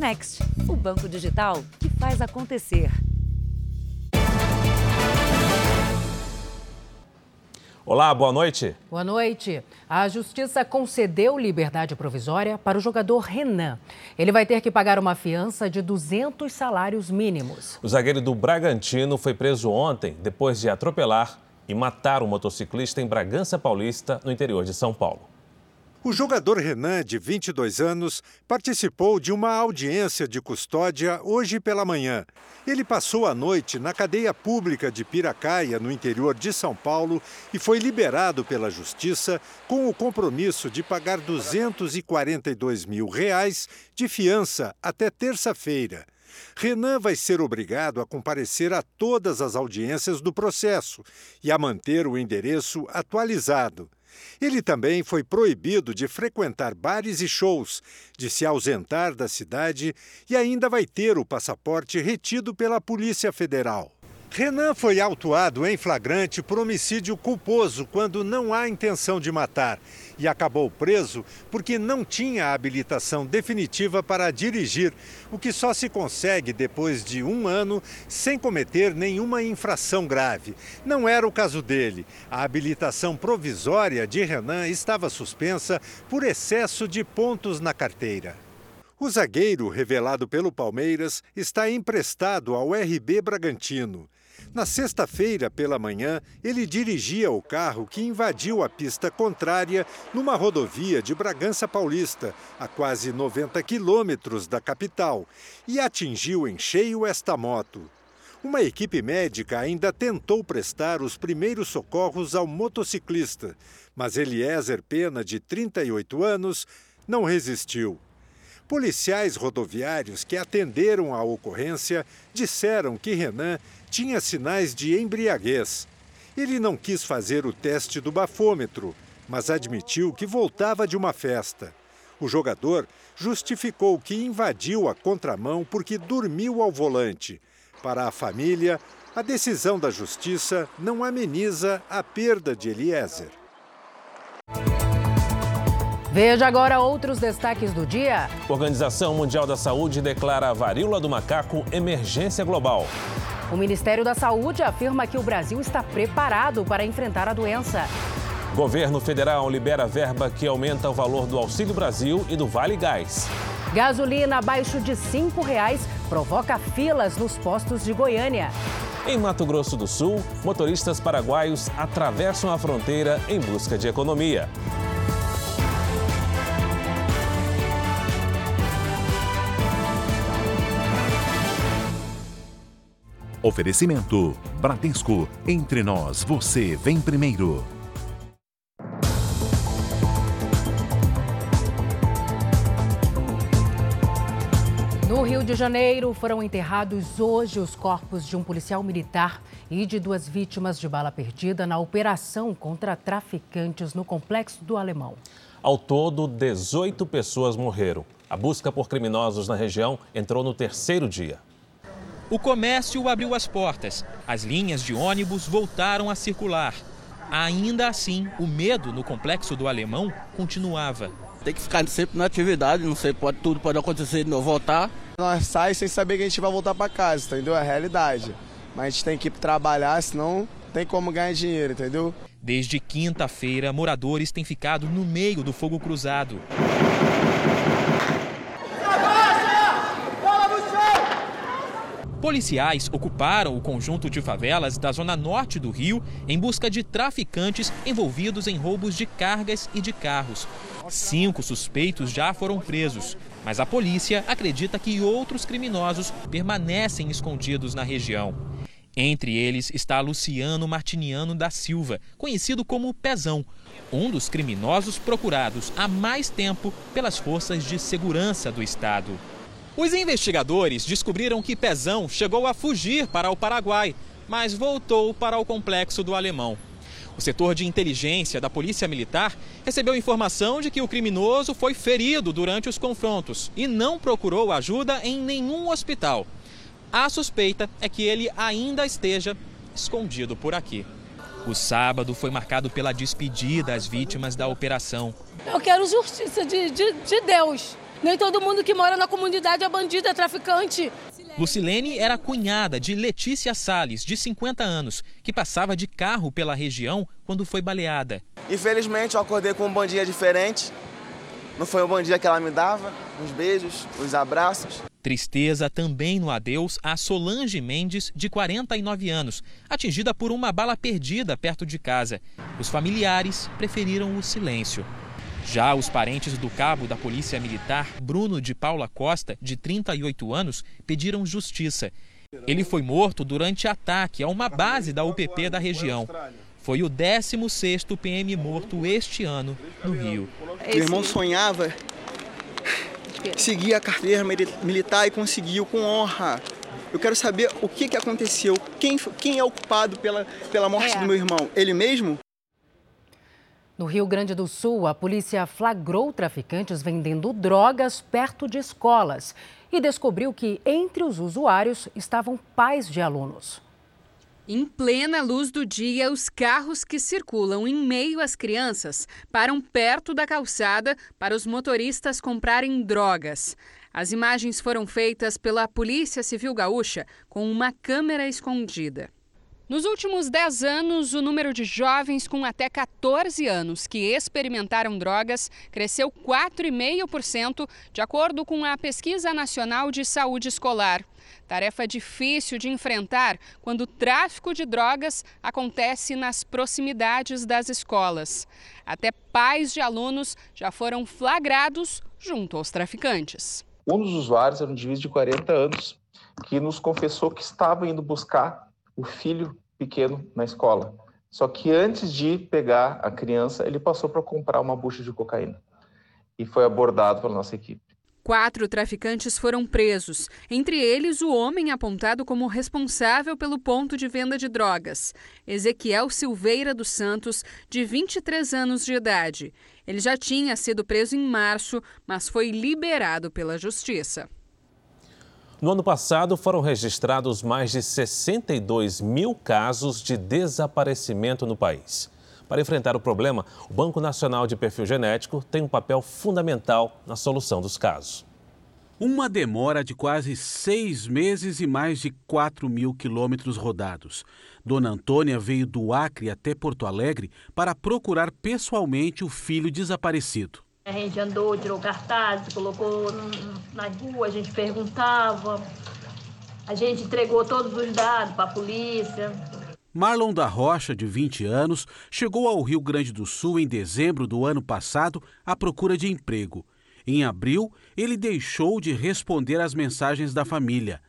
Next, o banco digital que faz acontecer. Olá, boa noite. Boa noite. A Justiça concedeu liberdade provisória para o jogador Renan. Ele vai ter que pagar uma fiança de 200 salários mínimos. O zagueiro do Bragantino foi preso ontem depois de atropelar e matar um motociclista em Bragança Paulista, no interior de São Paulo. O jogador Renan, de 22 anos, participou de uma audiência de custódia hoje pela manhã. Ele passou a noite na cadeia pública de Piracaia, no interior de São Paulo, e foi liberado pela Justiça com o compromisso de pagar 242 mil reais de fiança até terça-feira. Renan vai ser obrigado a comparecer a todas as audiências do processo e a manter o endereço atualizado. Ele também foi proibido de frequentar bares e shows, de se ausentar da cidade e ainda vai ter o passaporte retido pela Polícia Federal. Renan foi autuado em flagrante por homicídio culposo quando não há intenção de matar e acabou preso porque não tinha habilitação definitiva para dirigir, o que só se consegue depois de um ano sem cometer nenhuma infração grave. Não era o caso dele. A habilitação provisória de Renan estava suspensa por excesso de pontos na carteira. O zagueiro, revelado pelo Palmeiras, está emprestado ao RB Bragantino. Na sexta-feira, pela manhã, ele dirigia o carro que invadiu a pista contrária numa rodovia de Bragança Paulista, a quase 90 quilômetros da capital, e atingiu em cheio esta moto. Uma equipe médica ainda tentou prestar os primeiros socorros ao motociclista, mas Eliezer Pena, de 38 anos, não resistiu. Policiais rodoviários que atenderam à ocorrência disseram que Renan tinha sinais de embriaguez. Ele não quis fazer o teste do bafômetro, mas admitiu que voltava de uma festa. O jogador justificou que invadiu a contramão porque dormiu ao volante. Para a família, a decisão da justiça não ameniza a perda de Eliezer. Veja agora outros destaques do dia. Organização Mundial da Saúde declara a varíola do macaco emergência global. O Ministério da Saúde afirma que o Brasil está preparado para enfrentar a doença. Governo federal libera verba que aumenta o valor do Auxílio Brasil e do Vale Gás. Gasolina abaixo de R$ 5,00 provoca filas nos postos de Goiânia. Em Mato Grosso do Sul, motoristas paraguaios atravessam a fronteira em busca de economia. Oferecimento: Bradesco. Entre nós, você vem primeiro. No Rio de Janeiro, foram enterrados hoje os corpos de um policial militar e de duas vítimas de bala perdida na operação contra traficantes no Complexo do Alemão. Ao todo, 18 pessoas morreram. A busca por criminosos na região entrou no terceiro dia. O comércio abriu as portas, as linhas de ônibus voltaram a circular. Ainda assim, o medo no complexo do Alemão continuava. Tem que ficar sempre na atividade, não sei, pode, tudo pode acontecer de novo voltar. Nós sai sem saber que a gente vai voltar para casa, entendeu? É a realidade. Mas a gente tem que ir trabalhar, senão tem como ganhar dinheiro, entendeu? Desde quinta-feira, moradores têm ficado no meio do fogo cruzado. Policiais ocuparam o conjunto de favelas da zona norte do Rio em busca de traficantes envolvidos em roubos de cargas e de carros. Cinco suspeitos já foram presos, mas a polícia acredita que outros criminosos permanecem escondidos na região. Entre eles está Luciano Martiniano da Silva, conhecido como Pezão, um dos criminosos procurados há mais tempo pelas forças de segurança do Estado. Os investigadores descobriram que Pezão chegou a fugir para o Paraguai, mas voltou para o complexo do Alemão. O setor de inteligência da Polícia Militar recebeu informação de que o criminoso foi ferido durante os confrontos e não procurou ajuda em nenhum hospital. A suspeita é que ele ainda esteja escondido por aqui. O sábado foi marcado pela despedida às vítimas da operação. Eu quero justiça de, de, de Deus Nem todo mundo que mora na comunidade é bandido, é traficante. Lucilene era cunhada de Letícia Sales, de 50 anos, que passava de carro pela região quando foi baleada. Infelizmente, eu acordei com um bom dia diferente. Não foi um bom dia que ela me dava, os beijos, os abraços. Tristeza também no adeus a Solange Mendes, de 49 anos, atingida por uma bala perdida perto de casa. Os familiares preferiram o silêncio. Já os parentes do cabo da Polícia Militar, Bruno de Paula Costa, de 38 anos, pediram justiça. Ele foi morto durante ataque a uma base da UPP da região. Foi o 16º PM morto este ano no Rio. Meu irmão sonhava seguir a carreira militar e conseguiu com honra. Eu quero saber o que, que aconteceu, quem, quem é o culpado pela, pela morte é. do meu irmão? Ele mesmo? No Rio Grande do Sul, a polícia flagrou traficantes vendendo drogas perto de escolas e descobriu que entre os usuários estavam pais de alunos. Em plena luz do dia, os carros que circulam em meio às crianças param perto da calçada para os motoristas comprarem drogas. As imagens foram feitas pela Polícia Civil Gaúcha com uma câmera escondida. Nos últimos 10 anos, o número de jovens com até 14 anos que experimentaram drogas cresceu 4,5%, de acordo com a Pesquisa Nacional de Saúde Escolar. Tarefa difícil de enfrentar quando o tráfico de drogas acontece nas proximidades das escolas. Até pais de alunos já foram flagrados junto aos traficantes. Um dos usuários era um indivíduo de 40 anos que nos confessou que estava indo buscar o filho pequeno na escola. Só que antes de pegar a criança, ele passou para comprar uma bucha de cocaína e foi abordado pela nossa equipe. Quatro traficantes foram presos, entre eles o homem apontado como responsável pelo ponto de venda de drogas, Ezequiel Silveira dos Santos, de 23 anos de idade. Ele já tinha sido preso em março, mas foi liberado pela Justiça. No ano passado, foram registrados mais de 62 mil casos de desaparecimento no país. Para enfrentar o problema, o Banco Nacional de Perfil Genético tem um papel fundamental na solução dos casos. Uma demora de quase seis meses e mais de 4 mil quilômetros rodados. Dona Antônia veio do Acre até Porto Alegre para procurar pessoalmente o filho desaparecido. A gente andou, tirou cartaz, colocou na rua, a gente perguntava, a gente entregou todos os dados para a polícia. Marlon da Rocha, de 20 anos, chegou ao Rio Grande do Sul em dezembro do ano passado à procura de emprego. Em abril, ele deixou de responder às mensagens da família.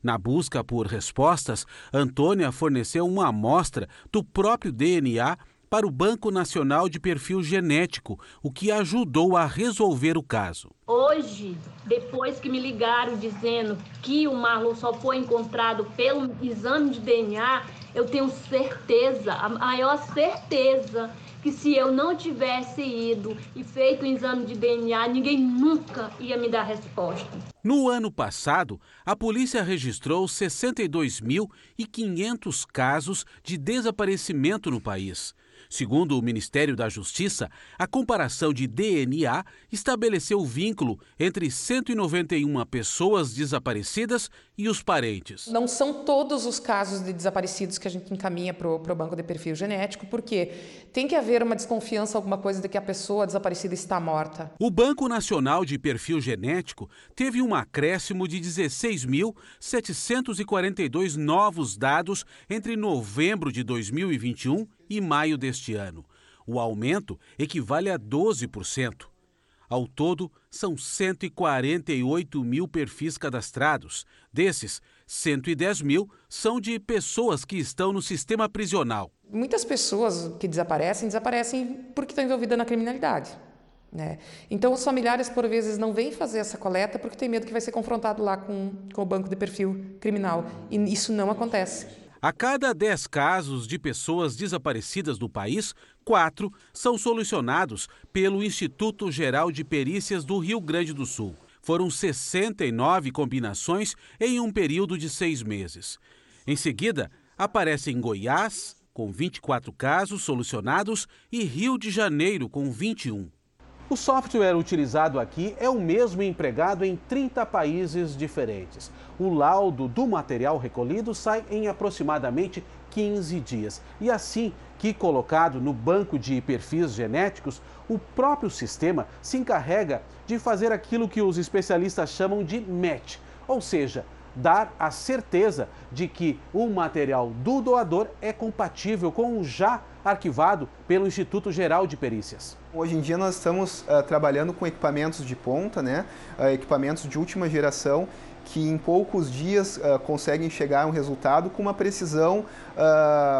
Na busca por respostas, Antônia forneceu uma amostra do próprio DNA para o Banco Nacional de Perfil Genético, o que ajudou a resolver o caso. Hoje, depois que me ligaram dizendo que o Marlon só foi encontrado pelo exame de DNA, eu tenho certeza, a maior certeza, que se eu não tivesse ido e feito o exame de DNA, ninguém nunca ia me dar resposta. No ano passado, a polícia registrou 62.500 casos de desaparecimento no país. Segundo o Ministério da Justiça, a comparação de DNA estabeleceu o vínculo entre 191 pessoas desaparecidas e os parentes. Não são todos os casos de desaparecidos que a gente encaminha para o banco de perfil genético, porque tem que haver uma desconfiança, alguma coisa de que a pessoa desaparecida está morta. O Banco Nacional de Perfil Genético teve um acréscimo de 16.742 novos dados entre novembro de 2021 e maio deste ano. O aumento equivale a 12%. Ao todo, são 148 mil perfis cadastrados. Desses, 110 mil são de pessoas que estão no sistema prisional. Muitas pessoas que desaparecem, desaparecem porque estão envolvidas na criminalidade. Né? Então, os familiares, por vezes, não vêm fazer essa coleta porque tem medo que vai ser confrontado lá com, com o banco de perfil criminal. E isso não acontece. A cada 10 casos de pessoas desaparecidas do país, quatro são solucionados pelo Instituto Geral de Perícias do Rio Grande do Sul. Foram 69 combinações em um período de seis meses. Em seguida, aparecem Goiás, com 24 casos solucionados, e Rio de Janeiro, com 21. O software utilizado aqui é o mesmo empregado em 30 países diferentes. O laudo do material recolhido sai em aproximadamente 15 dias. E assim que colocado no banco de perfis genéticos, o próprio sistema se encarrega de fazer aquilo que os especialistas chamam de match, ou seja, dar a certeza de que o material do doador é compatível com o já arquivado pelo Instituto Geral de Perícias. Hoje em dia nós estamos uh, trabalhando com equipamentos de ponta, né? Uh, equipamentos de última geração que em poucos dias uh, conseguem chegar a um resultado com uma precisão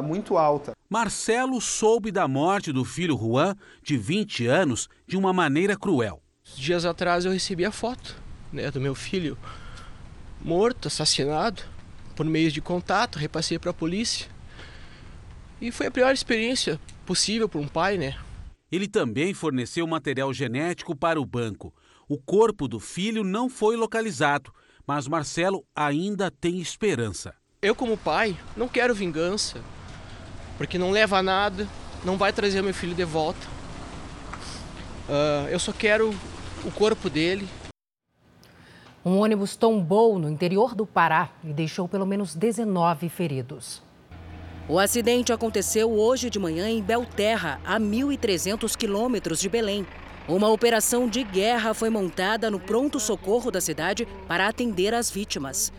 muito alta. Marcelo soube da morte do filho Juan, de 20 anos, de uma maneira cruel. Dias atrás eu recebi a foto né, do meu filho morto, assassinado, por meio de contato, repassei para a polícia. E foi a pior experiência possível para um pai, né? Ele também forneceu material genético para o banco. O corpo do filho não foi localizado, mas Marcelo ainda tem esperança. Eu, como pai, não quero vingança, porque não leva a nada, não vai trazer meu filho de volta. Uh, eu só quero o corpo dele, um ônibus tombou no interior do Pará e deixou pelo menos 19 feridos. O acidente aconteceu hoje de manhã em Belterra, a 1.300 quilômetros de Belém. Uma operação de guerra foi montada no pronto-socorro da cidade para atender as vítimas.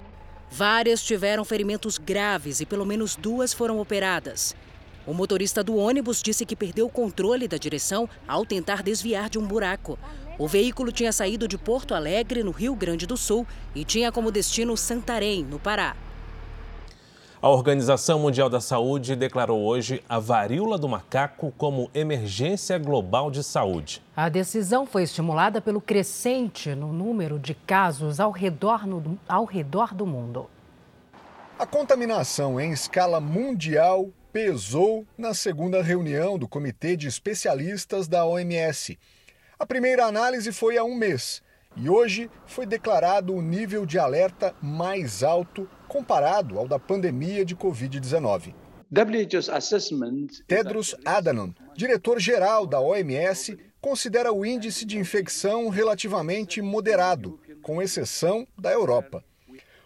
Várias tiveram ferimentos graves e pelo menos duas foram operadas. O motorista do ônibus disse que perdeu o controle da direção ao tentar desviar de um buraco. O veículo tinha saído de Porto Alegre, no Rio Grande do Sul, e tinha como destino Santarém, no Pará. A Organização Mundial da Saúde declarou hoje a varíola do macaco como emergência global de saúde. A decisão foi estimulada pelo crescente no número de casos ao redor, no, ao redor do mundo. A contaminação em escala mundial pesou na segunda reunião do Comitê de Especialistas da OMS. A primeira análise foi há um mês e hoje foi declarado o nível de alerta mais alto comparado ao da pandemia de Covid-19. Tedros Adhanom, diretor-geral da OMS, considera o índice de infecção relativamente moderado, com exceção da Europa.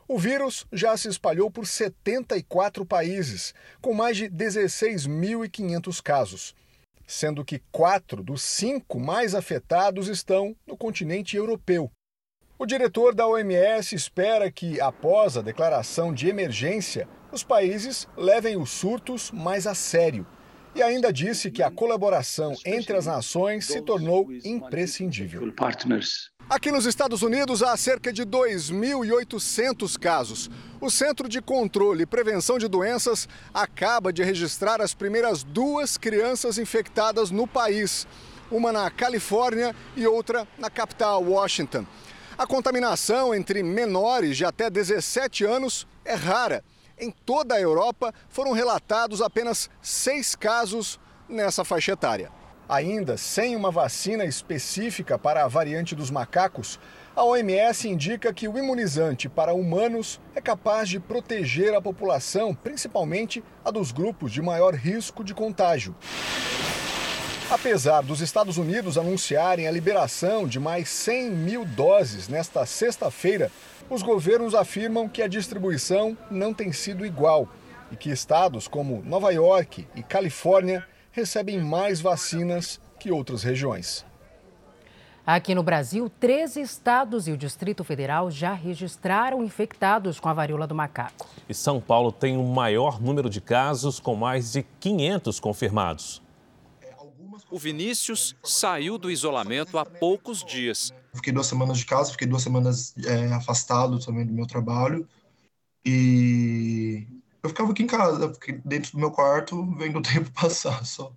O vírus já se espalhou por 74 países, com mais de 16.500 casos sendo que quatro dos cinco mais afetados estão no continente europeu. O diretor da OMS espera que, após a declaração de emergência, os países levem os surtos mais a sério. E ainda disse que a colaboração entre as nações se tornou imprescindível. Aqui nos Estados Unidos há cerca de 2.800 casos. O Centro de Controle e Prevenção de Doenças acaba de registrar as primeiras duas crianças infectadas no país, uma na Califórnia e outra na capital, Washington. A contaminação entre menores de até 17 anos é rara. Em toda a Europa foram relatados apenas seis casos nessa faixa etária. Ainda sem uma vacina específica para a variante dos macacos, a OMS indica que o imunizante para humanos é capaz de proteger a população, principalmente a dos grupos de maior risco de contágio. Apesar dos Estados Unidos anunciarem a liberação de mais 100 mil doses nesta sexta-feira, os governos afirmam que a distribuição não tem sido igual e que estados como Nova York e Califórnia recebem mais vacinas que outras regiões. Aqui no Brasil, 13 estados e o Distrito Federal já registraram infectados com a varíola do macaco. E São Paulo tem o maior número de casos, com mais de 500 confirmados. O Vinícius saiu do isolamento há poucos dias. Fiquei duas semanas de casa, fiquei duas semanas é, afastado também do meu trabalho. E eu ficava aqui em casa, dentro do meu quarto, vendo o tempo passar só.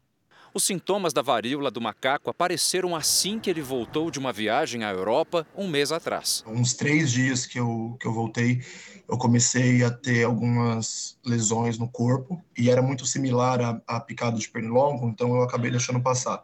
Os sintomas da varíola do macaco apareceram assim que ele voltou de uma viagem à Europa um mês atrás. Uns três dias que eu, que eu voltei, eu comecei a ter algumas lesões no corpo e era muito similar a, a picada de pernilongo, então eu acabei deixando passar.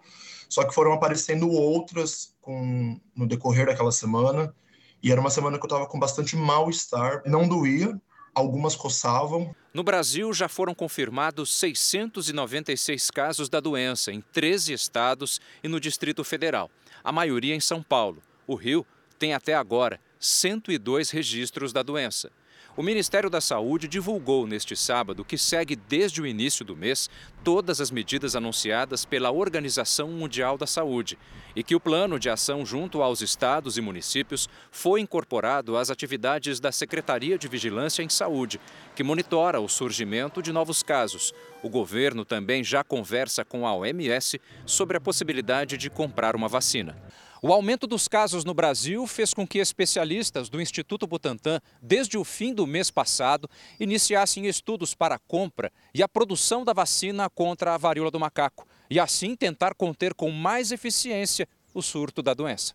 Só que foram aparecendo outras com, no decorrer daquela semana e era uma semana que eu estava com bastante mal-estar, não doía, algumas coçavam. No Brasil, já foram confirmados 696 casos da doença em 13 estados e no Distrito Federal, a maioria em São Paulo. O Rio tem até agora 102 registros da doença. O Ministério da Saúde divulgou neste sábado que segue desde o início do mês todas as medidas anunciadas pela Organização Mundial da Saúde e que o plano de ação junto aos estados e municípios foi incorporado às atividades da Secretaria de Vigilância em Saúde, que monitora o surgimento de novos casos. O governo também já conversa com a OMS sobre a possibilidade de comprar uma vacina. O aumento dos casos no Brasil fez com que especialistas do Instituto Butantan, desde o fim do mês passado, iniciassem estudos para a compra e a produção da vacina contra a varíola do macaco e assim tentar conter com mais eficiência o surto da doença.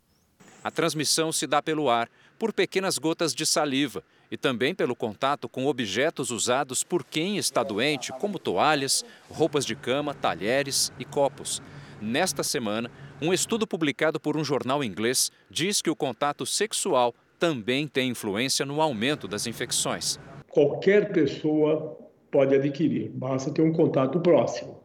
A transmissão se dá pelo ar, por pequenas gotas de saliva e também pelo contato com objetos usados por quem está doente, como toalhas, roupas de cama, talheres e copos. Nesta semana, um estudo publicado por um jornal inglês diz que o contato sexual também tem influência no aumento das infecções. Qualquer pessoa pode adquirir, basta ter um contato próximo.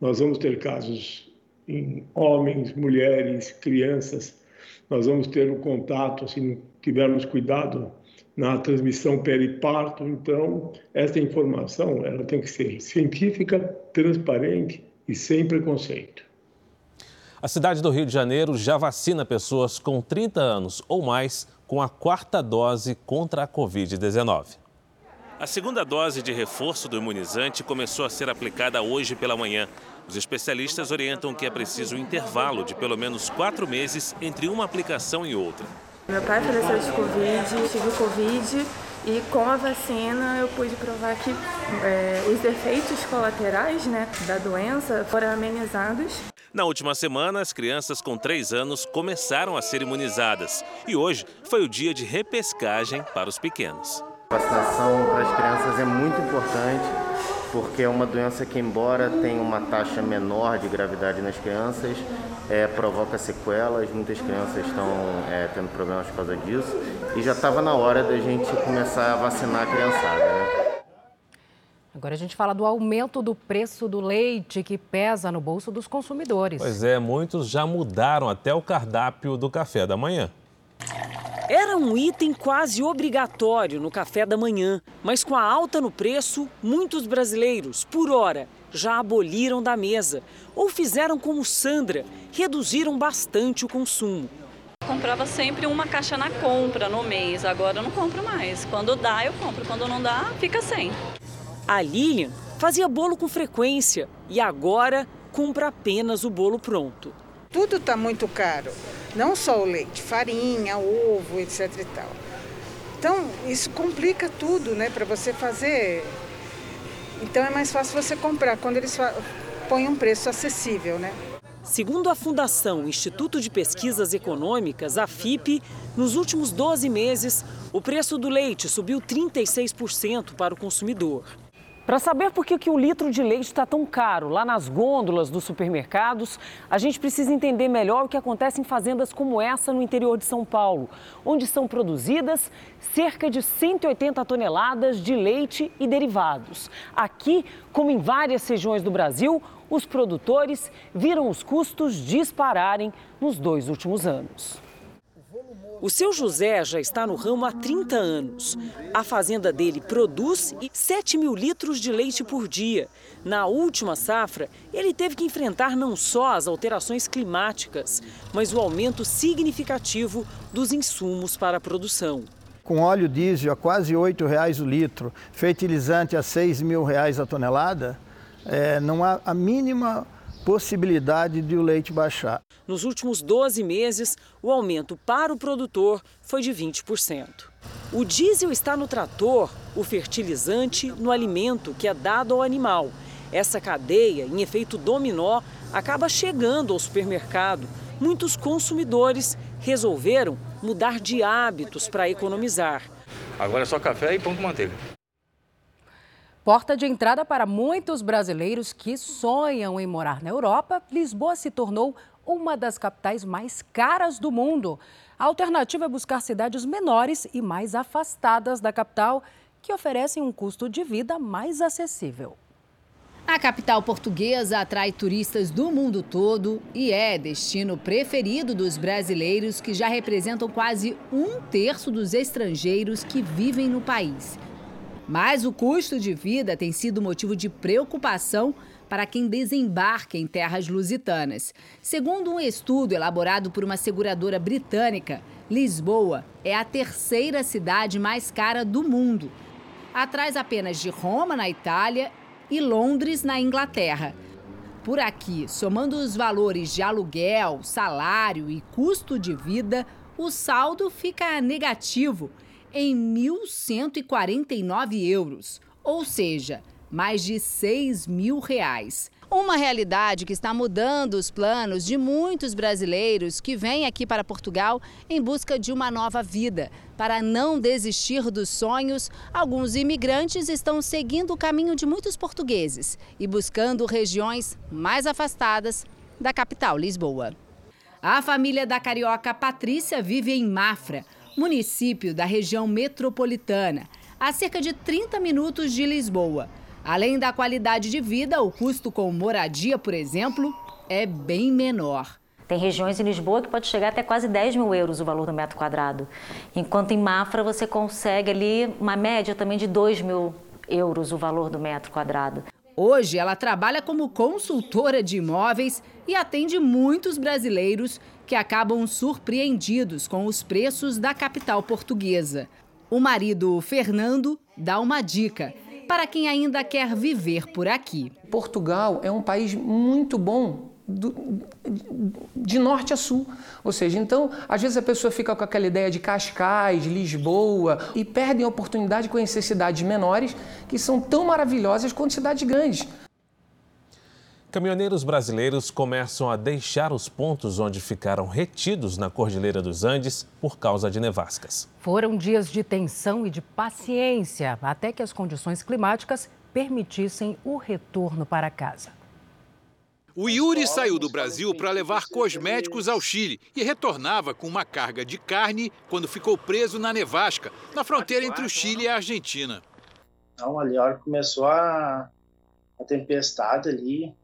Nós vamos ter casos em homens, mulheres, crianças. Nós vamos ter o um contato, se não tivermos cuidado, na transmissão periparto. Então, essa informação ela tem que ser científica, transparente e sem preconceito. A cidade do Rio de Janeiro já vacina pessoas com 30 anos ou mais com a quarta dose contra a Covid-19. A segunda dose de reforço do imunizante começou a ser aplicada hoje pela manhã. Os especialistas orientam que é preciso um intervalo de pelo menos quatro meses entre uma aplicação e outra. Meu pai faleceu de Covid, tive Covid e com a vacina eu pude provar que é, os efeitos colaterais né, da doença foram amenizados. Na última semana, as crianças com 3 anos começaram a ser imunizadas. E hoje foi o dia de repescagem para os pequenos. A vacinação para as crianças é muito importante, porque é uma doença que, embora tenha uma taxa menor de gravidade nas crianças, é, provoca sequelas. Muitas crianças estão é, tendo problemas por causa disso. E já estava na hora da gente começar a vacinar a criançada. Né? Agora a gente fala do aumento do preço do leite que pesa no bolso dos consumidores. Pois é, muitos já mudaram até o cardápio do café da manhã. Era um item quase obrigatório no café da manhã, mas com a alta no preço, muitos brasileiros, por hora, já aboliram da mesa ou fizeram como Sandra, reduziram bastante o consumo. Comprava sempre uma caixa na compra no mês, agora eu não compro mais. Quando dá, eu compro, quando não dá, fica sem. A Lilian fazia bolo com frequência e agora compra apenas o bolo pronto. Tudo está muito caro, não só o leite, farinha, ovo, etc e tal. Então, isso complica tudo, né, para você fazer. Então é mais fácil você comprar quando eles põem um preço acessível, né? Segundo a Fundação Instituto de Pesquisas Econômicas, a FIP, nos últimos 12 meses, o preço do leite subiu 36% para o consumidor. Para saber por que, o litro de leite está tão caro lá nas gôndolas dos supermercados, a gente precisa entender melhor o que acontece em fazendas como essa no interior de São Paulo, onde são produzidas cerca de 180 toneladas de leite e derivados. Aqui, como em várias regiões do Brasil, os produtores viram os custos dispararem nos dois últimos anos. O seu José já está no ramo há 30 anos. A fazenda dele produz 7 mil litros de leite por dia. Na última safra, ele teve que enfrentar não só as alterações climáticas, mas o aumento significativo dos insumos para a produção. Com óleo diesel a quase R$ 8,00 o litro, fertilizante a 6 mil reais a tonelada, é, não há a mínima possibilidade de o leite baixar. Nos últimos 12 meses, o aumento para o produtor foi de 20%. O diesel está no trator, o fertilizante no alimento que é dado ao animal. Essa cadeia, em efeito dominó, acaba chegando ao supermercado. Muitos consumidores resolveram mudar de hábitos para economizar. Agora é só café e pão com manteiga. Porta de entrada para muitos brasileiros que sonham em morar na Europa, Lisboa se tornou uma das capitais mais caras do mundo. A alternativa é buscar cidades menores e mais afastadas da capital, que oferecem um custo de vida mais acessível. A capital portuguesa atrai turistas do mundo todo e é destino preferido dos brasileiros, que já representam quase um terço dos estrangeiros que vivem no país. Mas o custo de vida tem sido motivo de preocupação para quem desembarca em terras lusitanas. Segundo um estudo elaborado por uma seguradora britânica, Lisboa é a terceira cidade mais cara do mundo. Atrás apenas de Roma, na Itália, e Londres, na Inglaterra. Por aqui, somando os valores de aluguel, salário e custo de vida, o saldo fica negativo em 1.149 euros, ou seja, mais de 6 mil reais. Uma realidade que está mudando os planos de muitos brasileiros que vêm aqui para Portugal em busca de uma nova vida. Para não desistir dos sonhos, alguns imigrantes estão seguindo o caminho de muitos portugueses e buscando regiões mais afastadas da capital, Lisboa. A família da carioca Patrícia vive em Mafra, município da região metropolitana, a cerca de 30 minutos de Lisboa. Além da qualidade de vida, o custo com moradia, por exemplo, é bem menor. Tem regiões em Lisboa que pode chegar até quase 10 mil euros o valor do metro quadrado. Enquanto em Mafra você consegue ali uma média também de 2 mil euros o valor do metro quadrado. Hoje ela trabalha como consultora de imóveis e atende muitos brasileiros que acabam surpreendidos com os preços da capital portuguesa. O marido, Fernando, dá uma dica para quem ainda quer viver por aqui. Portugal é um país muito bom do, de norte a sul. Ou seja, então, às vezes a pessoa fica com aquela ideia de Cascais, Lisboa e perdem a oportunidade de conhecer cidades menores que são tão maravilhosas quanto cidades grandes. Caminhoneiros brasileiros começam a deixar os pontos onde ficaram retidos na Cordilheira dos Andes por causa de nevascas. Foram dias de tensão e de paciência até que as condições climáticas permitissem o retorno para casa. O Yuri saiu do Brasil para levar cosméticos ao Chile e retornava com uma carga de carne quando ficou preso na nevasca, na fronteira entre o Chile e a Argentina. Então, ali, a hora que começou a, a tempestade ali,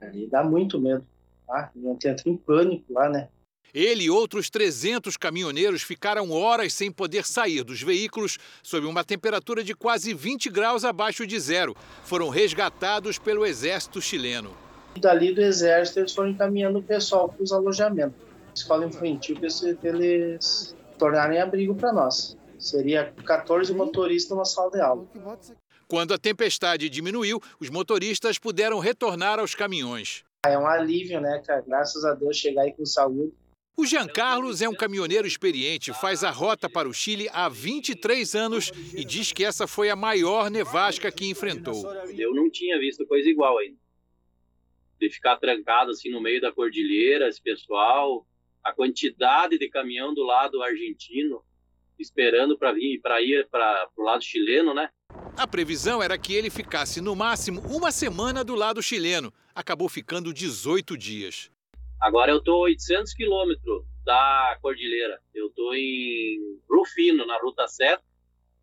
ali dá muito medo. Tá? A gente entra em pânico lá, né? Ele e outros 300 caminhoneiros ficaram horas sem poder sair dos veículos sob uma temperatura de quase 20 graus abaixo de zero. Foram resgatados pelo exército chileno. Dali do exército, eles foram encaminhando o pessoal para os alojamentos. Escola infantil, para eles tornarem abrigo para nós. Seria 14 motoristas na sala de aula. Quando a tempestade diminuiu, os motoristas puderam retornar aos caminhões. É um alívio, né, cara? Graças a Deus chegar aí com saúde. O Jean Carlos é um caminhoneiro experiente, faz a rota para o Chile há 23 anos e diz que essa foi a maior nevasca que enfrentou. Eu não tinha visto coisa igual ainda. De ficar trancado assim no meio da cordilheira, esse pessoal, a quantidade de caminhão do lado argentino esperando para vir para ir para o lado chileno, né? A previsão era que ele ficasse no máximo uma semana do lado chileno. Acabou ficando 18 dias. Agora eu estou 800 quilômetros da cordilheira. Eu estou em Rufino, na Ruta 7.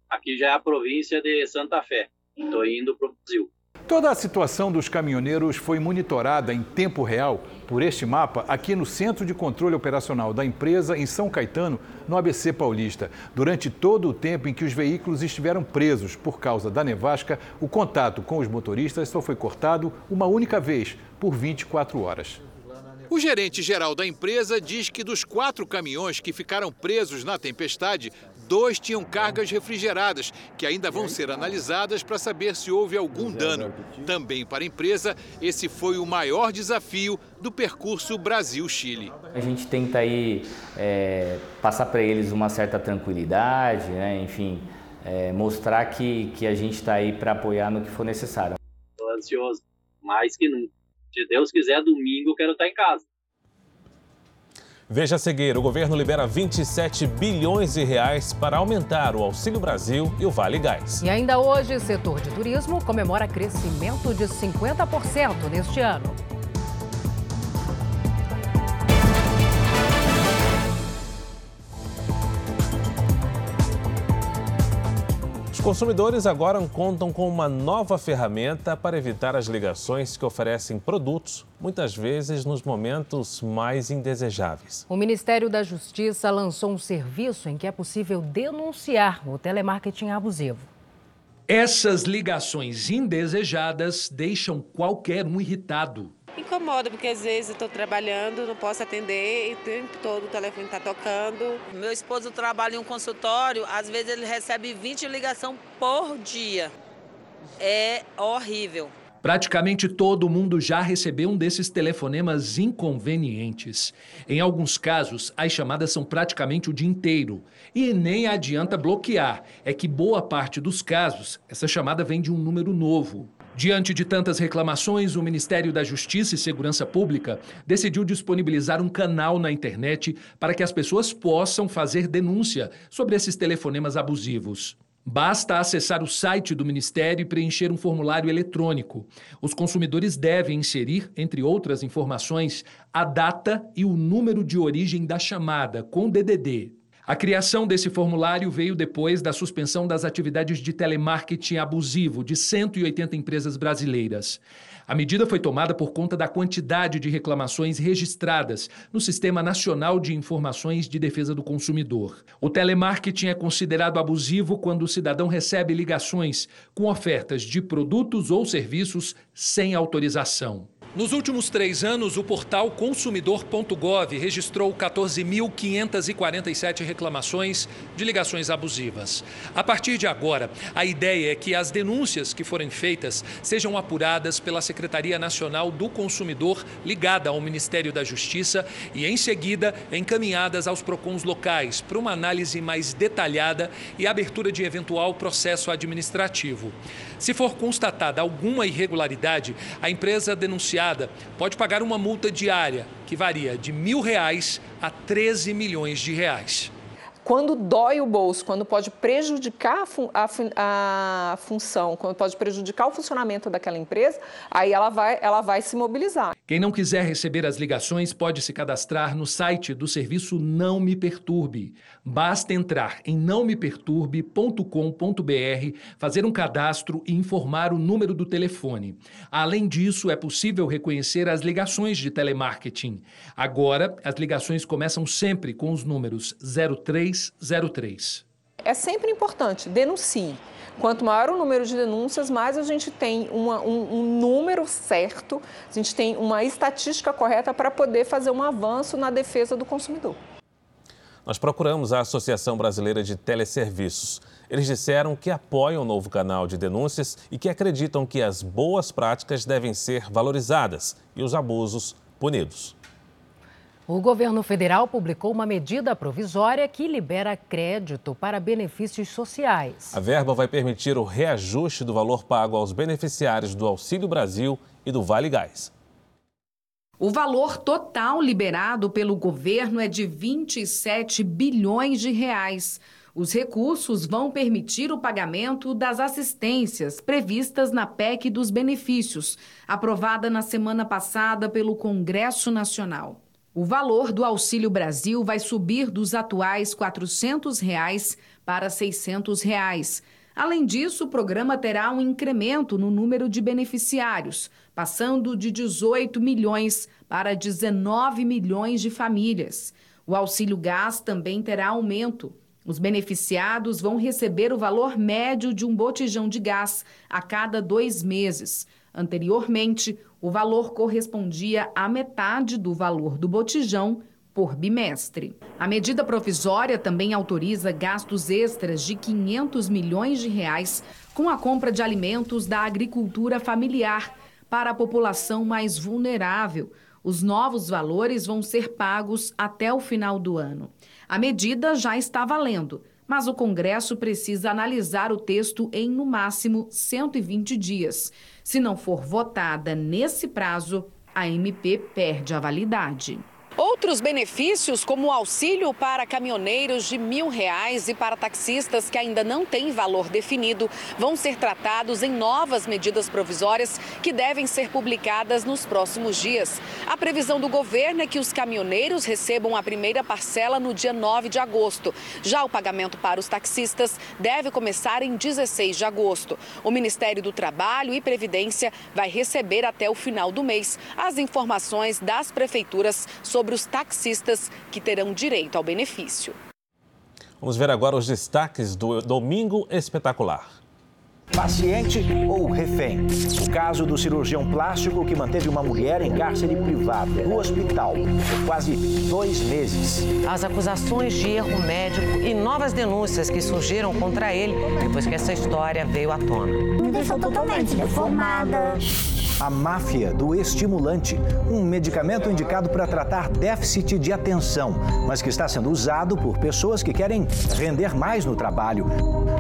Aqui já é a província de Santa Fé. Estou indo para o Brasil. Toda a situação dos caminhoneiros foi monitorada em tempo real por este mapa aqui no Centro de Controle Operacional da empresa em São Caetano, no ABC Paulista. Durante todo o tempo em que os veículos estiveram presos por causa da nevasca, o contato com os motoristas só foi cortado uma única vez, por 24 horas. O gerente geral da empresa diz que dos quatro caminhões que ficaram presos na tempestade, dois tinham cargas refrigeradas, que ainda vão ser analisadas para saber se houve algum dano. Também para a empresa, esse foi o maior desafio do percurso Brasil-Chile. A gente tenta aí é, passar para eles uma certa tranquilidade, né? enfim, é, mostrar que, que a gente está aí para apoiar no que for necessário. Estou ansioso, mais que nunca. Se Deus quiser, domingo eu quero estar em casa. Veja a seguir, o governo libera 27 bilhões de reais para aumentar o Auxílio Brasil e o Vale Gás. E ainda hoje, o setor de turismo comemora crescimento de 50% neste ano. Consumidores agora contam com uma nova ferramenta para evitar as ligações que oferecem produtos, muitas vezes nos momentos mais indesejáveis. O Ministério da Justiça lançou um serviço em que é possível denunciar o telemarketing abusivo. Essas ligações indesejadas deixam qualquer um irritado. Incomoda, porque às vezes eu estou trabalhando, não posso atender e o tempo todo o telefone está tocando. Meu esposo trabalha em um consultório, às vezes ele recebe 20 ligações por dia. É horrível. Praticamente todo mundo já recebeu um desses telefonemas inconvenientes. Em alguns casos, as chamadas são praticamente o dia inteiro. E nem adianta bloquear, é que boa parte dos casos, essa chamada vem de um número novo. Diante de tantas reclamações, o Ministério da Justiça e Segurança Pública decidiu disponibilizar um canal na internet para que as pessoas possam fazer denúncia sobre esses telefonemas abusivos. Basta acessar o site do Ministério e preencher um formulário eletrônico. Os consumidores devem inserir, entre outras informações, a data e o número de origem da chamada, com DDD. A criação desse formulário veio depois da suspensão das atividades de telemarketing abusivo de 180 empresas brasileiras. A medida foi tomada por conta da quantidade de reclamações registradas no Sistema Nacional de Informações de Defesa do Consumidor. O telemarketing é considerado abusivo quando o cidadão recebe ligações com ofertas de produtos ou serviços sem autorização. Nos últimos três anos, o portal consumidor.gov registrou 14.547 reclamações de ligações abusivas. A partir de agora, a ideia é que as denúncias que forem feitas sejam apuradas pela Secretaria Nacional do Consumidor, ligada ao Ministério da Justiça, e em seguida encaminhadas aos PROCONs locais para uma análise mais detalhada e abertura de eventual processo administrativo. Se for constatada alguma irregularidade, a empresa denunciada pode pagar uma multa diária que varia de mil reais a 13 milhões de reais quando dói o bolso, quando pode prejudicar a, fun a, fun a, função, quando pode prejudicar o funcionamento daquela empresa, aí ela vai, ela vai se mobilizar. Quem não quiser receber as ligações pode se cadastrar no site do serviço Não Me Perturbe. Basta entrar em nãomeperturbe.com.br, fazer um cadastro e informar o número do telefone. Além disso, é possível reconhecer as ligações de telemarketing. Agora, as ligações começam sempre com os números 03 303. É sempre importante, denuncie. Quanto maior o número de denúncias, mais a gente tem uma, um, um, número certo, a gente tem uma estatística correta para poder fazer um avanço na defesa do consumidor. Nós procuramos a Associação Brasileira de Teleserviços. Eles disseram que apoiam o novo canal de denúncias e que acreditam que as boas práticas devem ser valorizadas e os abusos punidos. O governo federal publicou uma medida provisória que libera crédito para benefícios sociais. A verba vai permitir o reajuste do valor pago aos beneficiários do Auxílio Brasil e do Vale Gás. O valor total liberado pelo governo é de 27 bilhões de reais. Os recursos vão permitir o pagamento das assistências previstas na PEC dos benefícios, aprovada na semana passada pelo Congresso Nacional. O valor do Auxílio Brasil vai subir dos atuais 400 reais para 600 reais. Além disso, o programa terá um incremento no número de beneficiários, passando de 18 milhões para 19 milhões de famílias. O auxílio gás também terá aumento. Os beneficiados vão receber o valor médio de um botijão de gás a cada dois meses. Anteriormente, o valor correspondia à metade do valor do botijão por bimestre. A medida provisória também autoriza gastos extras de 500 milhões de reais com a compra de alimentos da agricultura familiar para a população mais vulnerável. Os novos valores vão ser pagos até o final do ano. A medida já está valendo, mas o Congresso precisa analisar o texto em, no máximo, 120 dias. Se não for votada nesse prazo, a MP perde a validade. Outros benefícios, como o auxílio para caminhoneiros de mil reais e para taxistas que ainda não têm valor definido, vão ser tratados em novas medidas provisórias que devem ser publicadas nos próximos dias. A previsão do governo é que os caminhoneiros recebam a primeira parcela no dia 9 de agosto. Já o pagamento para os taxistas deve começar em 16 de agosto. O Ministério do Trabalho e Previdência vai receber até o final do mês as informações das prefeituras sobre sobre os taxistas que terão direito ao benefício. Vamos ver agora os destaques do Domingo Espetacular. Paciente ou refém? O caso do cirurgião plástico que manteve uma mulher em cárcere privado no hospital por quase dois meses. As acusações de erro médico e novas denúncias que surgiram contra ele depois que essa história veio à tona. Me deixou totalmente deformada a máfia do estimulante, um medicamento indicado para tratar déficit de atenção, mas que está sendo usado por pessoas que querem render mais no trabalho.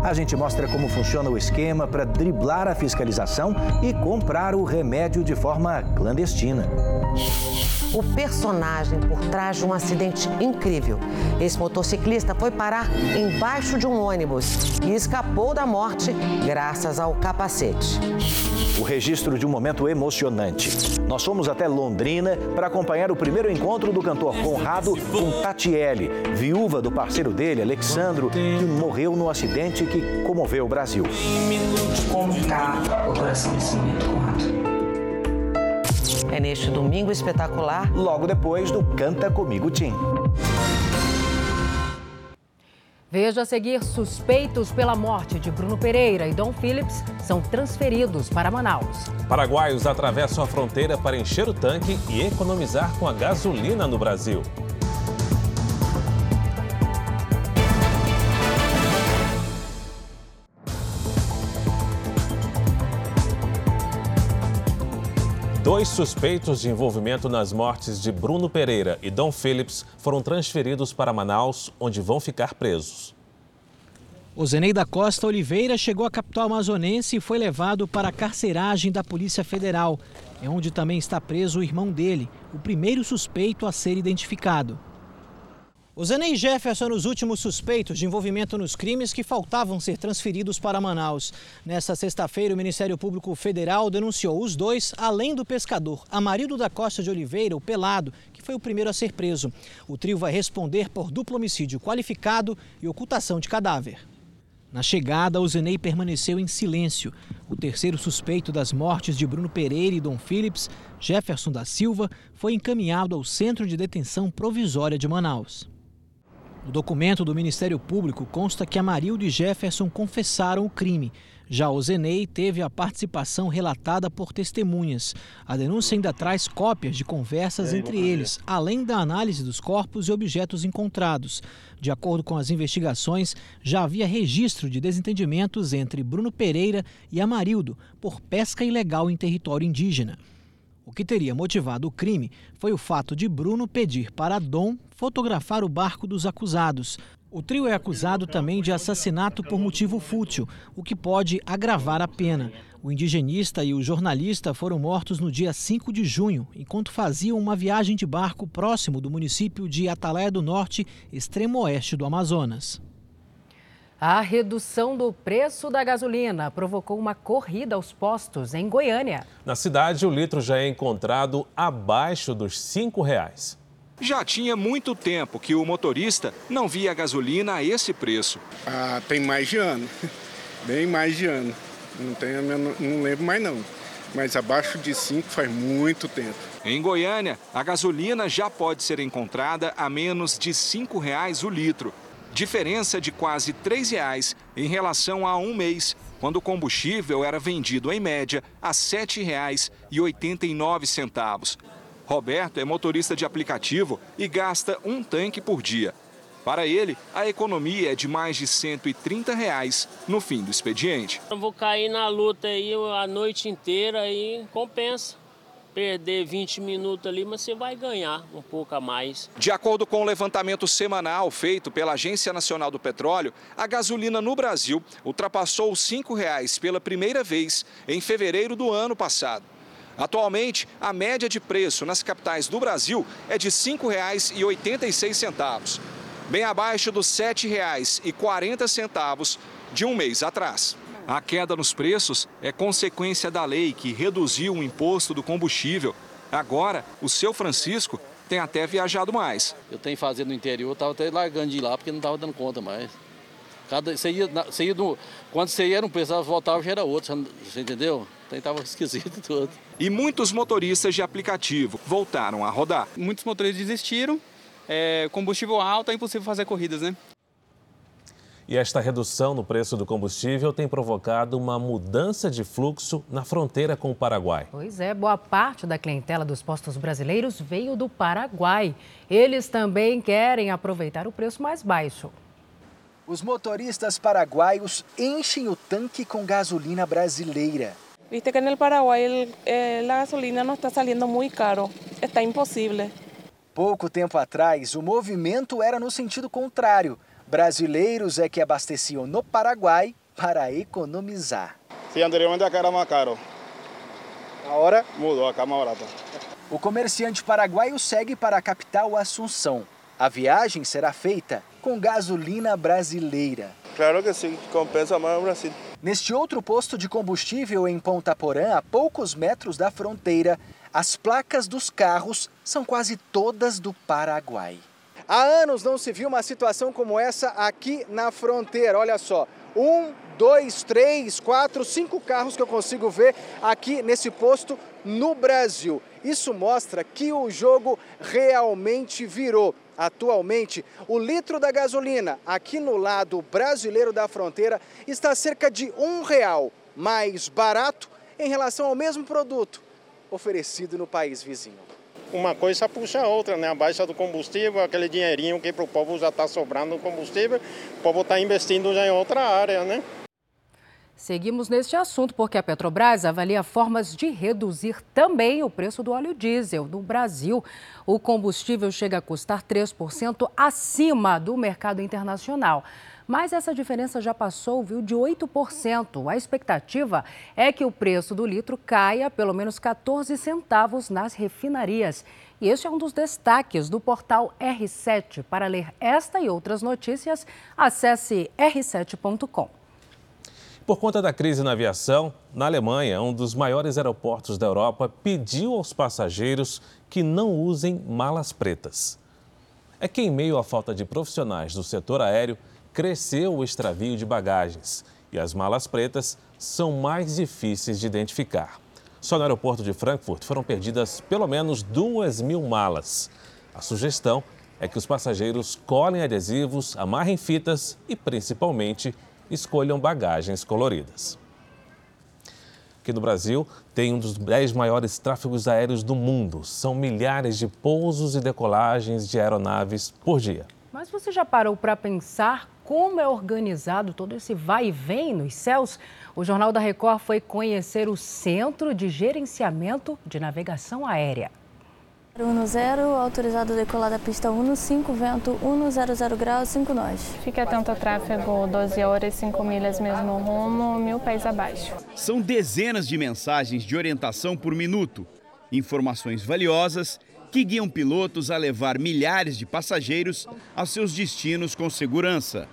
A gente mostra como funciona o para driblar a fiscalização e comprar o remédio de forma clandestina o personagem por trás de um acidente incrível. Esse motociclista foi parar embaixo de um ônibus e escapou da morte graças ao capacete. O registro de um momento emocionante. Nós fomos até Londrina para acompanhar o primeiro encontro do cantor Conrado com Tatiele, viúva do parceiro dele, Alexandro, que morreu no acidente que comoveu o Brasil. Como está o coração desse momento, Conrado? É neste domingo espetacular. Logo depois do Canta Comigo Tim. Veja a seguir: suspeitos pela morte de Bruno Pereira e Dom Phillips são transferidos para Manaus. Paraguaios atravessam a fronteira para encher o tanque e economizar com a gasolina no Brasil. Dois suspeitos de envolvimento nas mortes de Bruno Pereira e Dom Phillips foram transferidos para Manaus, onde vão ficar presos. O da Costa Oliveira chegou à capital amazonense e foi levado para a carceragem da Polícia Federal. É onde também está preso o irmão dele, o primeiro suspeito a ser identificado. O Zenei Jefferson os últimos suspeitos de envolvimento nos crimes que faltavam ser transferidos para Manaus. Nesta sexta-feira, o Ministério Público Federal denunciou os dois, além do pescador Amarildo da Costa de Oliveira, o Pelado, que foi o primeiro a ser preso. O trio vai responder por duplo homicídio qualificado e ocultação de cadáver. Na chegada, o Zenei permaneceu em silêncio. O terceiro suspeito das mortes de Bruno Pereira e Dom Phillips, Jefferson da Silva, foi encaminhado ao Centro de Detenção Provisória de Manaus. No documento do Ministério Público consta que Amarildo e Jefferson confessaram o crime. Já o Zenei teve a participação relatada por testemunhas. A denúncia ainda traz cópias de conversas entre eles, além da análise dos corpos e objetos encontrados. De acordo com as investigações, já havia registro de desentendimentos entre Bruno Pereira e Amarildo por pesca ilegal em território indígena. O que teria motivado o crime foi o fato de Bruno pedir para Dom fotografar o barco dos acusados. O trio é acusado também de assassinato por motivo fútil, o que pode agravar a pena. O indigenista e o jornalista foram mortos no dia 5 de junho, enquanto faziam uma viagem de barco próximo do município de Atalaia do Norte, extremo oeste do Amazonas. A redução do preço da gasolina provocou uma corrida aos postos em Goiânia. Na cidade, o litro já é encontrado abaixo dos R$ 5,00. Já tinha muito tempo que o motorista não via a gasolina a esse preço. Ah, tem mais de ano. Bem mais de ano. Não, tenho, não lembro mais não. Mas abaixo de 5 faz muito tempo. Em Goiânia, a gasolina já pode ser encontrada a menos de R$ 5,00 o litro diferença de quase R$ 3,00 em relação a um mês, quando o combustível era vendido em média a R$ 7,89. Roberto é motorista de aplicativo e gasta um tanque por dia. Para ele, a economia é de mais de 130 reais no fim do expediente. Eu vou cair na luta aí a noite inteira e compensa perder 20 minutos ali, mas você vai ganhar um pouco a mais. De acordo com o levantamento semanal feito pela Agência Nacional do Petróleo, a gasolina no Brasil ultrapassou os R$ 5,00 pela primeira vez em fevereiro do ano passado. Atualmente, a média de preço nas capitais do Brasil é de R$ 5,86, bem abaixo dos R$ 7,40 de um mês atrás. A queda nos preços é consequência da lei que reduziu o imposto do combustível. Agora, o seu Francisco tem até viajado mais. Eu tenho fazenda no interior, estava até largando de ir lá porque não estava dando conta mais. Cada, você ia, você ia do, quando você ia, não precisava voltar, já era outro, você entendeu? Então estava esquisito tudo. E muitos motoristas de aplicativo voltaram a rodar. Muitos motoristas desistiram, é, combustível alto, é impossível fazer corridas, né? E esta redução no preço do combustível tem provocado uma mudança de fluxo na fronteira com o Paraguai. Pois é, boa parte da clientela dos postos brasileiros veio do Paraguai. Eles também querem aproveitar o preço mais baixo. Os motoristas paraguaios enchem o tanque com gasolina brasileira. Viste que no Paraguai eh, a gasolina não está saindo muito caro, está impossível. Pouco tempo atrás, o movimento era no sentido contrário. Brasileiros é que abasteciam no Paraguai para economizar. Sim, anteriormente acá era mais caro. Agora? Mudou, acá é mais barato. O comerciante paraguaio segue para a capital Assunção. A viagem será feita com gasolina brasileira. Claro que sim, compensa mais o Brasil. Neste outro posto de combustível em Ponta Porã, a poucos metros da fronteira, as placas dos carros são quase todas do Paraguai. Há anos não se viu uma situação como essa aqui na fronteira. Olha só, um, dois, três, quatro, cinco carros que eu consigo ver aqui nesse posto no Brasil. Isso mostra que o jogo realmente virou. Atualmente, o litro da gasolina aqui no lado brasileiro da fronteira está cerca de um real mais barato em relação ao mesmo produto oferecido no país vizinho. Uma coisa puxa a outra, né? A baixa do combustível, aquele dinheirinho que para o povo já está sobrando combustível, o povo está investindo já em outra área, né? Seguimos neste assunto porque a Petrobras avalia formas de reduzir também o preço do óleo diesel. No Brasil, o combustível chega a custar 3% acima do mercado internacional. Mas essa diferença já passou, viu, de 8%. A expectativa é que o preço do litro caia pelo menos 14 centavos nas refinarias. E este é um dos destaques do portal R7. Para ler esta e outras notícias, acesse r7.com. Por conta da crise na aviação, na Alemanha, um dos maiores aeroportos da Europa pediu aos passageiros que não usem malas pretas. É que, em meio à falta de profissionais do setor aéreo, cresceu o extravio de bagagens e as malas pretas são mais difíceis de identificar. Só no aeroporto de Frankfurt foram perdidas pelo menos duas mil malas. A sugestão é que os passageiros colhem adesivos, amarrem fitas e, principalmente, escolham bagagens coloridas. Aqui no Brasil, tem um dos 10 maiores tráfegos aéreos do mundo. São milhares de pousos e decolagens de aeronaves por dia. Mas você já parou para pensar como é organizado todo esse vai e vem nos céus? O Jornal da Record foi conhecer o Centro de Gerenciamento de Navegação Aérea. 10, autorizado a decolar da pista 15, vento 100 graus, 5 nós. Fique atento ao tráfego, 12 horas, 5 milhas mesmo rumo, mil pés abaixo. São dezenas de mensagens de orientação por minuto, informações valiosas que guiam pilotos a levar milhares de passageiros aos seus destinos com segurança.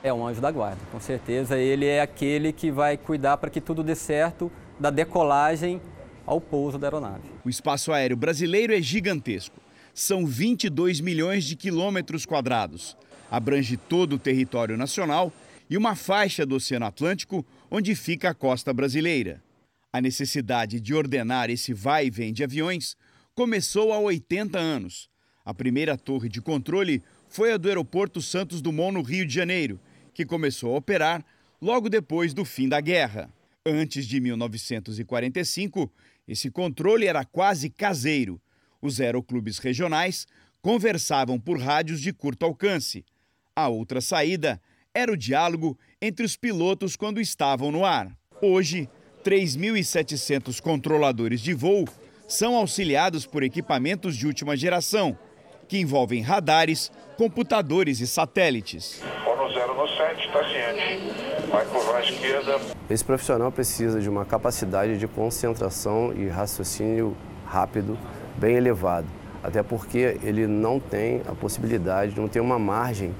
É um anjo da guarda, com certeza. Ele é aquele que vai cuidar para que tudo dê certo da decolagem ao pouso da aeronave. O espaço aéreo brasileiro é gigantesco. São 22 milhões de quilômetros quadrados. Abrange todo o território nacional e uma faixa do Oceano Atlântico onde fica a costa brasileira. A necessidade de ordenar esse vai e vem de aviões começou há 80 anos. A primeira torre de controle foi a do Aeroporto Santos Dumont, no Rio de Janeiro, que começou a operar logo depois do fim da guerra. Antes de 1945, esse controle era quase caseiro. Os aeroclubes regionais conversavam por rádios de curto alcance. A outra saída era o diálogo entre os pilotos quando estavam no ar. Hoje, 3.700 controladores de voo são auxiliados por equipamentos de última geração, que envolvem radares, computadores e satélites. zero no 7, está ciente. Vai curvar à esquerda. Esse profissional precisa de uma capacidade de concentração e raciocínio rápido, bem elevado. Até porque ele não tem a possibilidade, não tem uma margem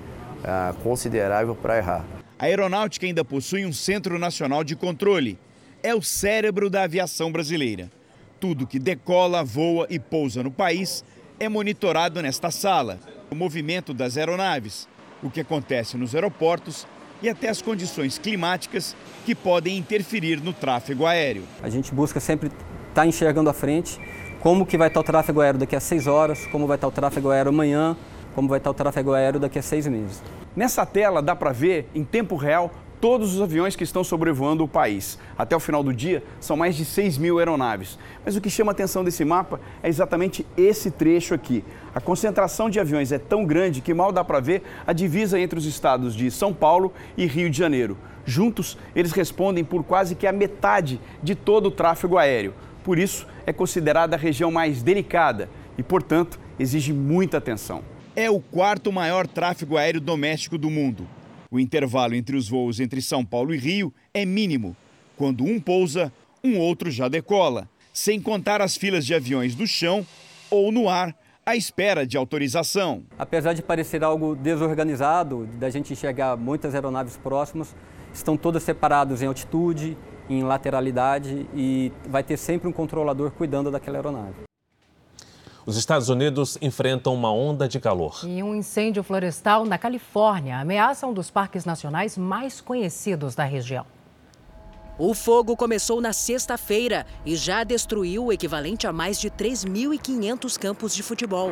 ah, considerável para errar. A aeronáutica ainda possui um Centro Nacional de Controle. É o cérebro da aviação brasileira. Tudo que decola, voa e pousa no país é monitorado nesta sala. O movimento das aeronaves, o que acontece nos aeroportos e até as condições climáticas que podem interferir no tráfego aéreo. A gente busca sempre estar tá enxergando à frente como que vai estar o tráfego aéreo daqui a seis horas, como vai estar o tráfego aéreo amanhã, como vai estar o tráfego aéreo daqui a seis meses. Nessa tela dá para ver em tempo real todos os aviões que estão sobrevoando o país. Até o final do dia, são mais de 6 mil aeronaves. Mas o que chama a atenção desse mapa é exatamente esse trecho aqui. A concentração de aviões é tão grande que mal dá para ver a divisa entre os estados de São Paulo e Rio de Janeiro. Juntos, eles respondem por quase que a metade de todo o tráfego aéreo. Por isso, é considerada a região mais delicada e, portanto, exige muita atenção. É o quarto maior tráfego aéreo doméstico do mundo. O intervalo entre os voos entre São Paulo e Rio é mínimo. Quando um pousa, um outro já decola, sem contar as filas de aviões no chão ou no ar à espera de autorização. Apesar de parecer algo desorganizado, da gente enxergar muitas aeronaves próximas, estão todas separadas em altitude, em lateralidade e vai ter sempre um controlador cuidando daquela aeronave. Os Estados Unidos enfrentam uma onda de calor. E um incêndio florestal na Califórnia ameaça um dos parques nacionais mais conhecidos da região. O fogo começou na sexta-feira e já destruiu o equivalente a mais de 3.500 campos de futebol.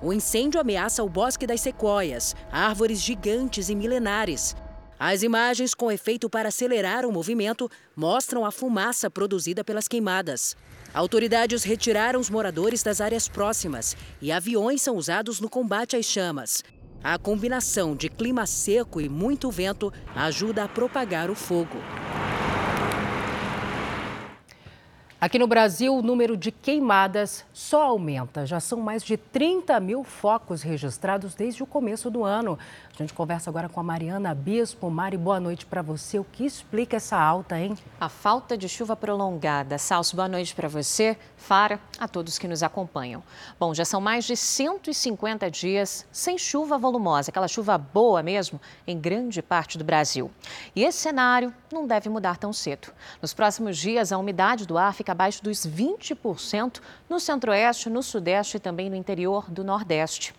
O incêndio ameaça o Bosque das Sequoias, árvores gigantes e milenares. As imagens com efeito para acelerar o movimento mostram a fumaça produzida pelas queimadas. Autoridades retiraram os moradores das áreas próximas e aviões são usados no combate às chamas. A combinação de clima seco e muito vento ajuda a propagar o fogo. Aqui no Brasil, o número de queimadas só aumenta. Já são mais de 30 mil focos registrados desde o começo do ano. Gente conversa agora com a Mariana Bispo. Mari, boa noite para você. O que explica essa alta, hein? A falta de chuva prolongada. Salso, boa noite para você, Fara, a todos que nos acompanham. Bom, já são mais de 150 dias sem chuva volumosa, aquela chuva boa mesmo, em grande parte do Brasil. E esse cenário não deve mudar tão cedo. Nos próximos dias, a umidade do ar fica abaixo dos 20% no centro-oeste, no sudeste e também no interior do nordeste.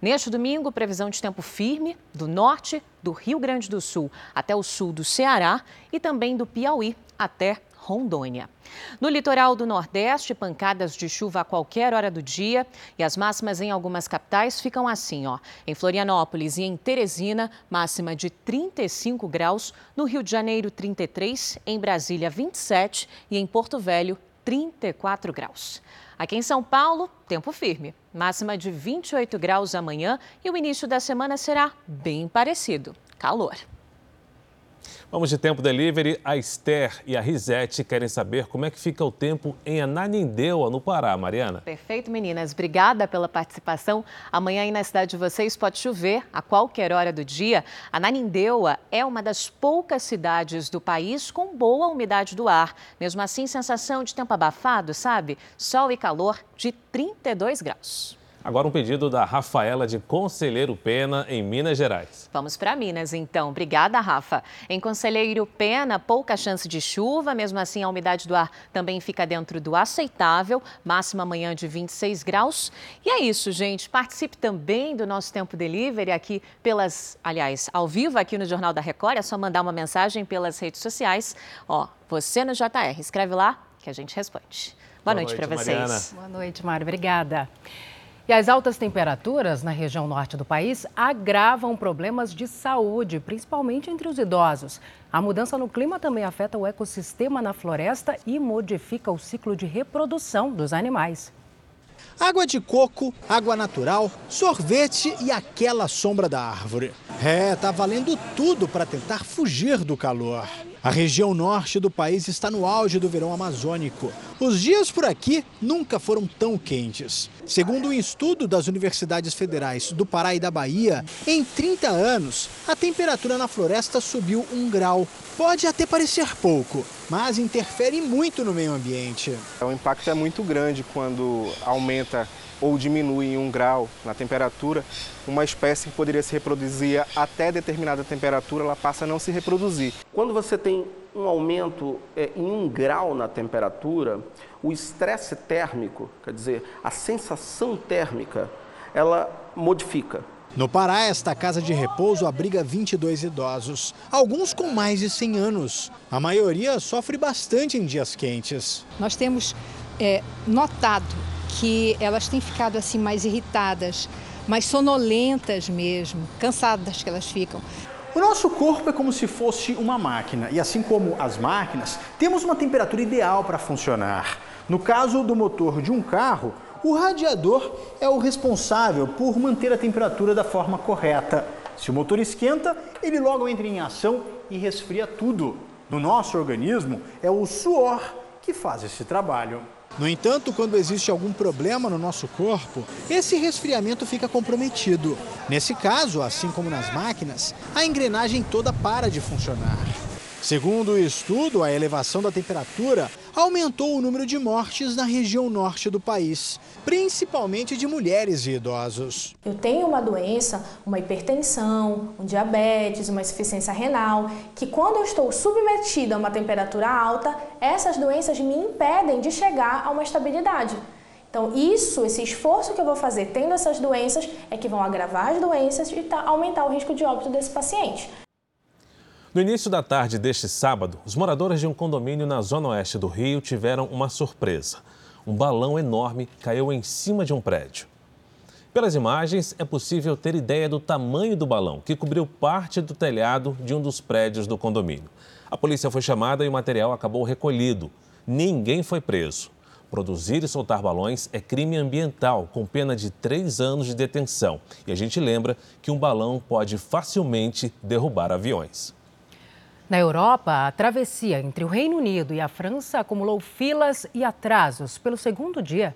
Neste domingo, previsão de tempo firme do norte do Rio Grande do Sul até o sul do Ceará e também do Piauí até Rondônia. No litoral do Nordeste, pancadas de chuva a qualquer hora do dia e as máximas em algumas capitais ficam assim, ó. Em Florianópolis e em Teresina, máxima de 35 graus, no Rio de Janeiro 33, em Brasília 27 e em Porto Velho 34 graus. Aqui em São Paulo, tempo firme. Máxima de 28 graus amanhã e o início da semana será bem parecido. Calor. Vamos de tempo delivery. A Esther e a Risete querem saber como é que fica o tempo em Ananindeua, no Pará, Mariana. Perfeito, meninas. Obrigada pela participação. Amanhã aí na cidade de vocês pode chover a qualquer hora do dia. Ananindeua é uma das poucas cidades do país com boa umidade do ar. Mesmo assim, sensação de tempo abafado, sabe? Sol e calor de 32 graus. Agora um pedido da Rafaela de Conselheiro Pena, em Minas Gerais. Vamos para Minas, então. Obrigada, Rafa. Em Conselheiro Pena, pouca chance de chuva, mesmo assim a umidade do ar também fica dentro do aceitável, máxima amanhã de 26 graus. E é isso, gente. Participe também do nosso Tempo Delivery aqui pelas, aliás, ao vivo aqui no Jornal da Record. É só mandar uma mensagem pelas redes sociais. Ó, você no JR, escreve lá que a gente responde. Boa, Boa noite, noite para vocês. Boa noite, Mário. Obrigada. E as altas temperaturas na região norte do país agravam problemas de saúde, principalmente entre os idosos. A mudança no clima também afeta o ecossistema na floresta e modifica o ciclo de reprodução dos animais. Água de coco, água natural, sorvete e aquela sombra da árvore. É, tá valendo tudo para tentar fugir do calor. A região norte do país está no auge do verão amazônico. Os dias por aqui nunca foram tão quentes. Segundo um estudo das universidades federais do Pará e da Bahia, em 30 anos, a temperatura na floresta subiu um grau. Pode até parecer pouco, mas interfere muito no meio ambiente. O impacto é muito grande quando aumenta ou diminui em um grau na temperatura, uma espécie que poderia se reproduzir até determinada temperatura, ela passa a não se reproduzir. Quando você tem um aumento é, em um grau na temperatura, o estresse térmico, quer dizer, a sensação térmica, ela modifica. No Pará, esta casa de repouso abriga 22 idosos, alguns com mais de 100 anos. A maioria sofre bastante em dias quentes. Nós temos é, notado que elas têm ficado assim mais irritadas, mais sonolentas mesmo, cansadas que elas ficam. O nosso corpo é como se fosse uma máquina e assim como as máquinas, temos uma temperatura ideal para funcionar. No caso do motor de um carro, o radiador é o responsável por manter a temperatura da forma correta. Se o motor esquenta, ele logo entra em ação e resfria tudo. No nosso organismo, é o suor que faz esse trabalho. No entanto, quando existe algum problema no nosso corpo, esse resfriamento fica comprometido. Nesse caso, assim como nas máquinas, a engrenagem toda para de funcionar. Segundo o estudo, a elevação da temperatura aumentou o número de mortes na região norte do país, principalmente de mulheres e idosos. Eu tenho uma doença, uma hipertensão, um diabetes, uma insuficiência renal, que quando eu estou submetida a uma temperatura alta, essas doenças me impedem de chegar a uma estabilidade. Então, isso, esse esforço que eu vou fazer tendo essas doenças, é que vão agravar as doenças e aumentar o risco de óbito desse paciente. No início da tarde deste sábado, os moradores de um condomínio na zona oeste do Rio tiveram uma surpresa. Um balão enorme caiu em cima de um prédio. Pelas imagens, é possível ter ideia do tamanho do balão, que cobriu parte do telhado de um dos prédios do condomínio. A polícia foi chamada e o material acabou recolhido. Ninguém foi preso. Produzir e soltar balões é crime ambiental, com pena de três anos de detenção. E a gente lembra que um balão pode facilmente derrubar aviões. Na Europa, a travessia entre o Reino Unido e a França acumulou filas e atrasos pelo segundo dia.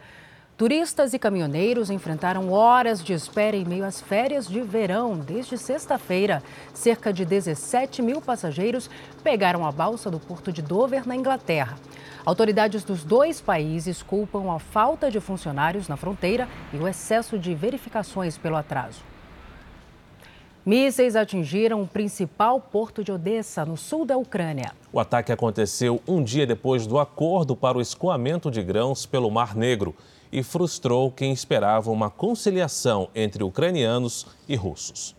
Turistas e caminhoneiros enfrentaram horas de espera em meio às férias de verão. Desde sexta-feira, cerca de 17 mil passageiros pegaram a balsa do porto de Dover, na Inglaterra. Autoridades dos dois países culpam a falta de funcionários na fronteira e o excesso de verificações pelo atraso. Mísseis atingiram o principal porto de Odessa, no sul da Ucrânia. O ataque aconteceu um dia depois do acordo para o escoamento de grãos pelo Mar Negro e frustrou quem esperava uma conciliação entre ucranianos e russos.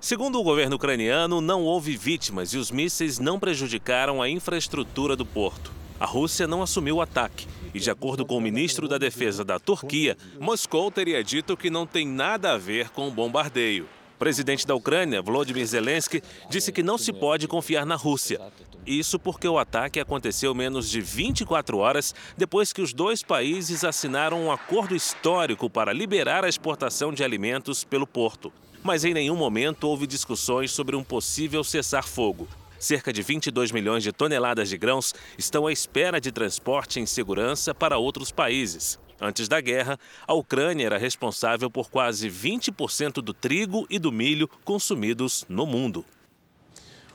Segundo o governo ucraniano, não houve vítimas e os mísseis não prejudicaram a infraestrutura do porto. A Rússia não assumiu o ataque e, de acordo com o ministro da Defesa da Turquia, Moscou teria dito que não tem nada a ver com o bombardeio presidente da Ucrânia, Volodymyr Zelensky, disse que não se pode confiar na Rússia. Isso porque o ataque aconteceu menos de 24 horas depois que os dois países assinaram um acordo histórico para liberar a exportação de alimentos pelo porto. Mas em nenhum momento houve discussões sobre um possível cessar-fogo. Cerca de 22 milhões de toneladas de grãos estão à espera de transporte em segurança para outros países. Antes da guerra, a Ucrânia era responsável por quase 20% do trigo e do milho consumidos no mundo.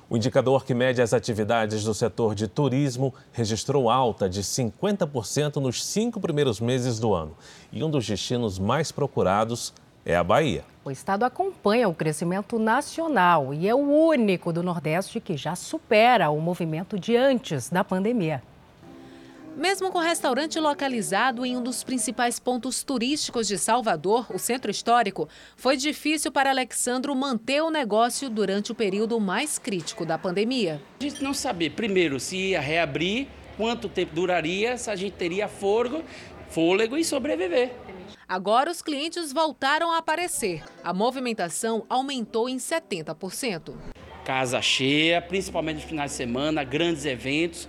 O indicador que mede as atividades do setor de turismo registrou alta de 50% nos cinco primeiros meses do ano. E um dos destinos mais procurados é a Bahia. O estado acompanha o crescimento nacional e é o único do Nordeste que já supera o movimento de antes da pandemia. Mesmo com o restaurante localizado em um dos principais pontos turísticos de Salvador, o centro histórico, foi difícil para Alexandro manter o negócio durante o período mais crítico da pandemia. A gente não sabia, primeiro, se ia reabrir, quanto tempo duraria, se a gente teria fôlego, fôlego e sobreviver. Agora os clientes voltaram a aparecer. A movimentação aumentou em 70%. Casa cheia, principalmente nos finais de semana, grandes eventos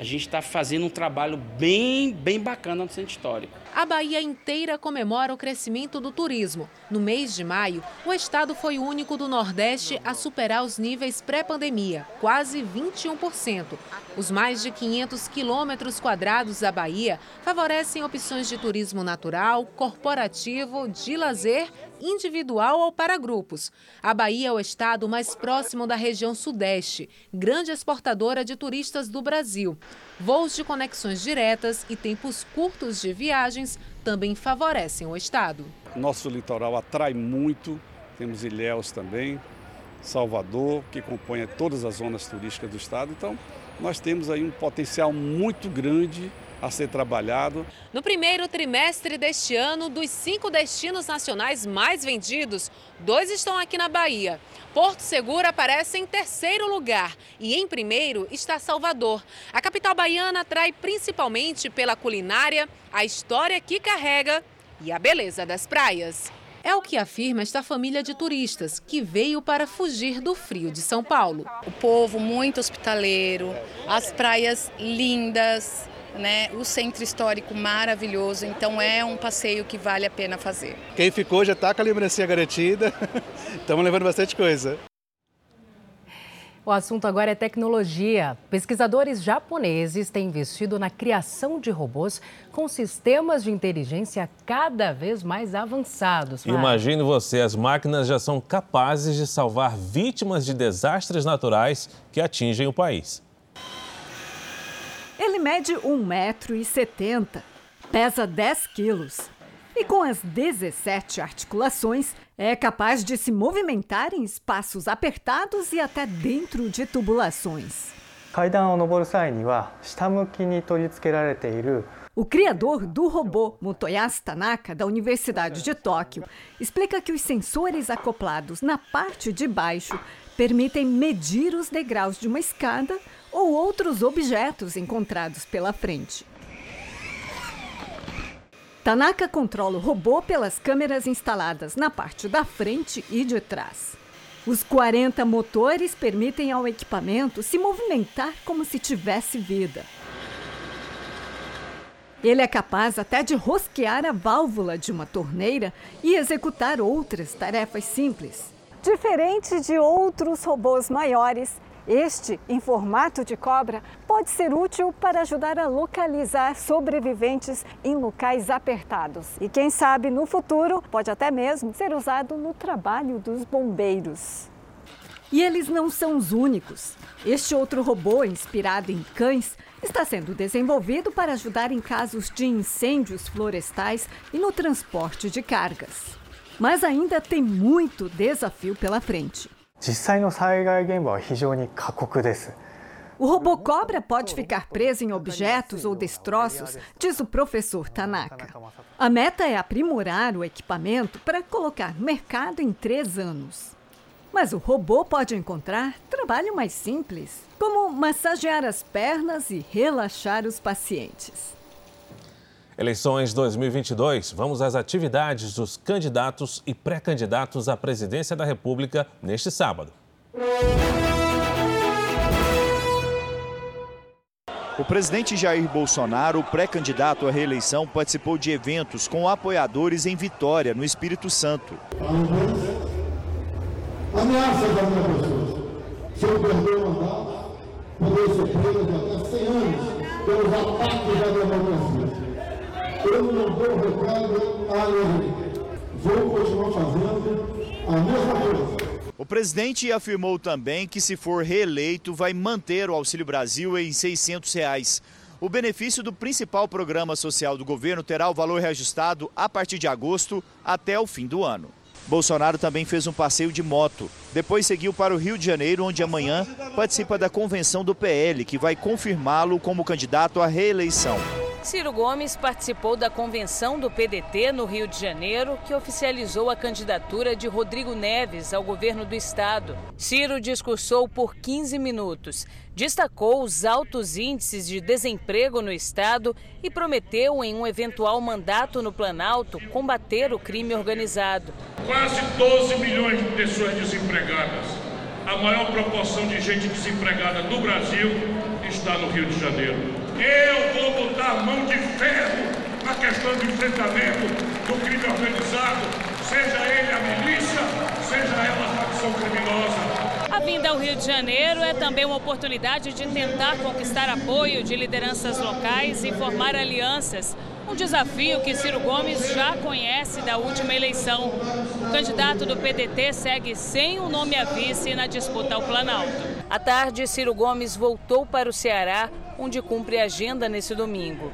a gente está fazendo um trabalho bem, bem bacana no centro histórico. A Bahia inteira comemora o crescimento do turismo. No mês de maio, o estado foi o único do Nordeste a superar os níveis pré-pandemia, quase 21%. Os mais de 500 quilômetros quadrados da Bahia favorecem opções de turismo natural, corporativo, de lazer, individual ou para grupos. A Bahia é o estado mais próximo da região Sudeste, grande exportadora de turistas do Brasil. Voos de conexões diretas e tempos curtos de viagens também favorecem o estado. Nosso litoral atrai muito, temos Ilhéus também, Salvador, que compõe todas as zonas turísticas do estado. Então, nós temos aí um potencial muito grande a ser trabalhado. No primeiro trimestre deste ano, dos cinco destinos nacionais mais vendidos, dois estão aqui na Bahia. Porto Seguro aparece em terceiro lugar e em primeiro está Salvador. A capital baiana atrai principalmente pela culinária, a história que carrega e a beleza das praias. É o que afirma esta família de turistas que veio para fugir do frio de São Paulo. O povo muito hospitaleiro, as praias lindas, né? O centro histórico maravilhoso, então é um passeio que vale a pena fazer. Quem ficou já está com a lembrancinha garantida, estamos levando bastante coisa. O assunto agora é tecnologia. Pesquisadores japoneses têm investido na criação de robôs com sistemas de inteligência cada vez mais avançados. Imagine você, as máquinas já são capazes de salvar vítimas de desastres naturais que atingem o país. Ele mede 1,70m, pesa 10 quilos e com as 17 articulações é capaz de se movimentar em espaços apertados e até dentro de tubulações. O criador do robô, Motoyasu Tanaka, da Universidade de Tóquio, explica que os sensores acoplados na parte de baixo permitem medir os degraus de uma escada ou outros objetos encontrados pela frente. Tanaka controla o robô pelas câmeras instaladas na parte da frente e de trás. Os 40 motores permitem ao equipamento se movimentar como se tivesse vida. Ele é capaz até de rosquear a válvula de uma torneira e executar outras tarefas simples. Diferente de outros robôs maiores, este, em formato de cobra, pode ser útil para ajudar a localizar sobreviventes em locais apertados. E quem sabe no futuro pode até mesmo ser usado no trabalho dos bombeiros. E eles não são os únicos. Este outro robô, inspirado em cães, está sendo desenvolvido para ajudar em casos de incêndios florestais e no transporte de cargas. Mas ainda tem muito desafio pela frente. O robô cobra pode ficar preso em objetos ou destroços, diz o professor Tanaka. A meta é aprimorar o equipamento para colocar no mercado em três anos. Mas o robô pode encontrar trabalho mais simples, como massagear as pernas e relaxar os pacientes. Eleições 2022. Vamos às atividades dos candidatos e pré-candidatos à presidência da República neste sábado. O presidente Jair Bolsonaro, pré-candidato à reeleição, participou de eventos com apoiadores em Vitória, no Espírito Santo. Ameaça da minha pessoa. Se eu perder o mandato, poder ser preso de até 100 anos pelos ataques à democracia. Eu não dou recado a ninguém. Vou continuar fazendo a mesma coisa. O presidente afirmou também que, se for reeleito, vai manter o Auxílio Brasil em 600 reais. O benefício do principal programa social do governo terá o valor reajustado a partir de agosto até o fim do ano. Bolsonaro também fez um passeio de moto. Depois seguiu para o Rio de Janeiro, onde amanhã participa da convenção do PL, que vai confirmá-lo como candidato à reeleição. Ciro Gomes participou da convenção do PDT no Rio de Janeiro, que oficializou a candidatura de Rodrigo Neves ao governo do estado. Ciro discursou por 15 minutos, destacou os altos índices de desemprego no estado e prometeu, em um eventual mandato no Planalto, combater o crime organizado. Quase 12 milhões de pessoas desempregadas. A maior proporção de gente desempregada no Brasil está no Rio de Janeiro. Eu vou botar mão de ferro na questão do enfrentamento do crime organizado, seja ele a milícia, seja ela a facção criminosa. A vinda ao Rio de Janeiro é também uma oportunidade de tentar conquistar apoio de lideranças locais e formar alianças um desafio que Ciro Gomes já conhece da última eleição. O candidato do PDT segue sem o um nome a vice na disputa ao Planalto. À tarde, Ciro Gomes voltou para o Ceará, onde cumpre agenda nesse domingo.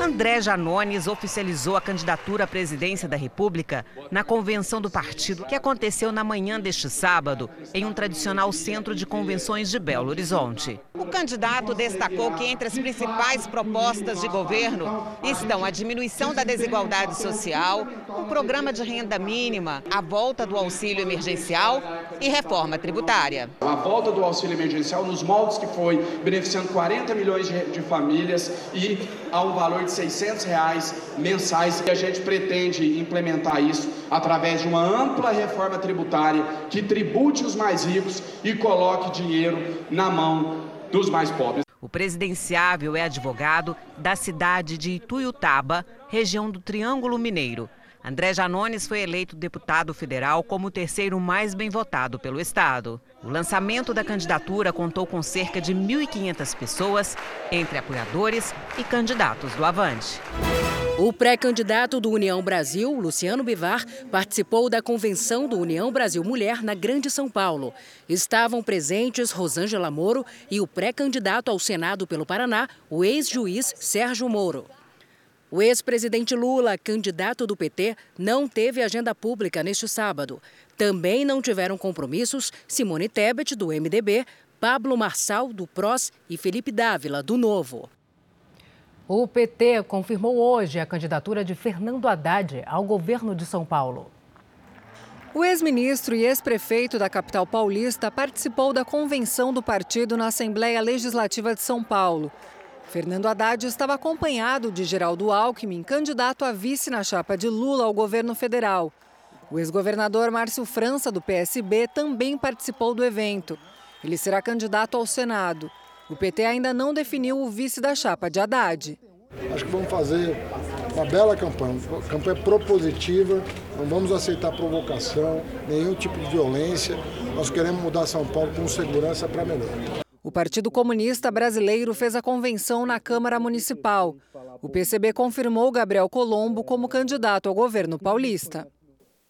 André Janones oficializou a candidatura à presidência da República na convenção do partido que aconteceu na manhã deste sábado em um tradicional centro de convenções de Belo Horizonte. O candidato destacou que entre as principais propostas de governo estão a diminuição da desigualdade social, um programa de renda mínima, a volta do auxílio emergencial e reforma tributária. A volta do auxílio emergencial nos moldes que foi, beneficiando 40 milhões de, de famílias e a um valor de 600 reais mensais. E a gente pretende implementar isso através de uma ampla reforma tributária que tribute os mais ricos e coloque dinheiro na mão dos mais pobres. O presidenciável é advogado da cidade de Ituiutaba, região do Triângulo Mineiro. André Janones foi eleito deputado federal como o terceiro mais bem votado pelo Estado. O lançamento da candidatura contou com cerca de 1.500 pessoas, entre apoiadores e candidatos do Avante. O pré-candidato do União Brasil, Luciano Bivar, participou da convenção do União Brasil Mulher na Grande São Paulo. Estavam presentes Rosângela Moro e o pré-candidato ao Senado pelo Paraná, o ex-juiz Sérgio Moro. O ex-presidente Lula, candidato do PT, não teve agenda pública neste sábado. Também não tiveram compromissos Simone Tebet, do MDB, Pablo Marçal, do PROS e Felipe Dávila, do Novo. O PT confirmou hoje a candidatura de Fernando Haddad ao governo de São Paulo. O ex-ministro e ex-prefeito da capital paulista participou da convenção do partido na Assembleia Legislativa de São Paulo. Fernando Haddad estava acompanhado de Geraldo Alckmin, candidato a vice na chapa de Lula ao governo federal. O ex-governador Márcio França, do PSB, também participou do evento. Ele será candidato ao Senado. O PT ainda não definiu o vice da chapa de Haddad. Acho que vamos fazer uma bela campanha, uma campanha propositiva, não vamos aceitar provocação, nenhum tipo de violência. Nós queremos mudar São Paulo com segurança para melhor. O Partido Comunista Brasileiro fez a convenção na Câmara Municipal. O PCB confirmou Gabriel Colombo como candidato ao governo paulista.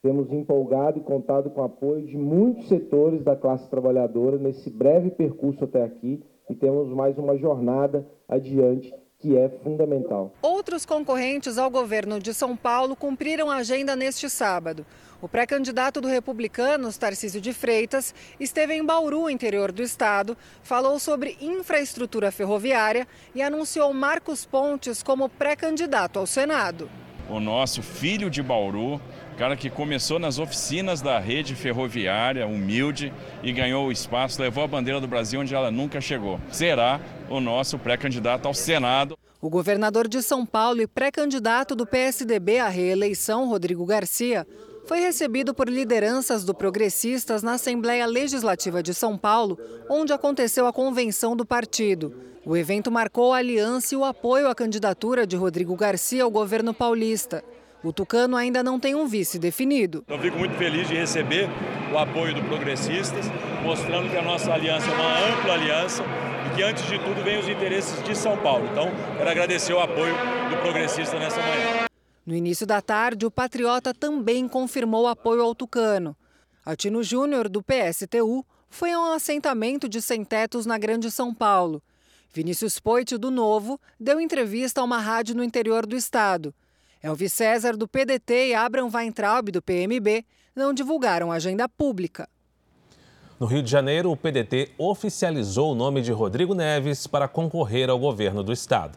Temos empolgado e contado com o apoio de muitos setores da classe trabalhadora nesse breve percurso até aqui e temos mais uma jornada adiante que é fundamental. Outros concorrentes ao governo de São Paulo cumpriram a agenda neste sábado. O pré-candidato do Republicanos, Tarcísio de Freitas, esteve em Bauru, interior do estado, falou sobre infraestrutura ferroviária e anunciou Marcos Pontes como pré-candidato ao Senado. O nosso filho de Bauru, cara que começou nas oficinas da rede ferroviária, humilde, e ganhou o espaço, levou a bandeira do Brasil onde ela nunca chegou. Será o nosso pré-candidato ao Senado. O governador de São Paulo e pré-candidato do PSDB à reeleição, Rodrigo Garcia, foi recebido por lideranças do Progressistas na Assembleia Legislativa de São Paulo, onde aconteceu a convenção do partido. O evento marcou a aliança e o apoio à candidatura de Rodrigo Garcia ao governo paulista. O Tucano ainda não tem um vice definido. Eu fico muito feliz de receber o apoio do Progressistas, mostrando que a nossa aliança é uma ampla aliança e que, antes de tudo, vem os interesses de São Paulo. Então, quero agradecer o apoio do Progressista nessa manhã. No início da tarde, o Patriota também confirmou apoio ao Tucano. Atino Júnior, do PSTU, foi a um assentamento de sem-tetos na Grande São Paulo. Vinícius Poit, do Novo, deu entrevista a uma rádio no interior do estado. Elvis César, do PDT, e Abraham Weintraub, do PMB, não divulgaram agenda pública. No Rio de Janeiro, o PDT oficializou o nome de Rodrigo Neves para concorrer ao governo do estado.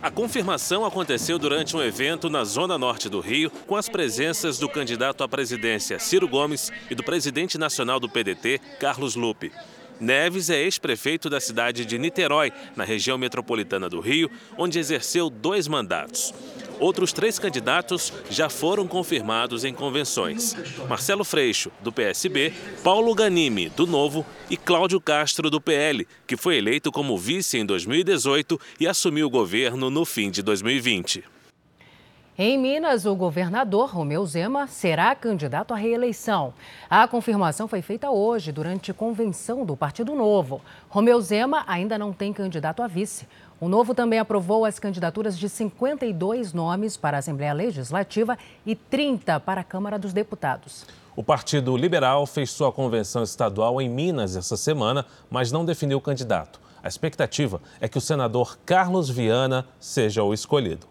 A confirmação aconteceu durante um evento na zona norte do Rio, com as presenças do candidato à presidência Ciro Gomes e do presidente nacional do PDT, Carlos Lupe. Neves é ex-prefeito da cidade de Niterói, na região metropolitana do Rio, onde exerceu dois mandatos. Outros três candidatos já foram confirmados em convenções: Marcelo Freixo, do PSB, Paulo Ganimi, do Novo, e Cláudio Castro, do PL, que foi eleito como vice em 2018 e assumiu o governo no fim de 2020. Em Minas, o governador Romeu Zema será candidato à reeleição. A confirmação foi feita hoje, durante convenção do Partido Novo. Romeu Zema ainda não tem candidato a vice. O Novo também aprovou as candidaturas de 52 nomes para a Assembleia Legislativa e 30 para a Câmara dos Deputados. O Partido Liberal fez sua convenção estadual em Minas essa semana, mas não definiu candidato. A expectativa é que o senador Carlos Viana seja o escolhido.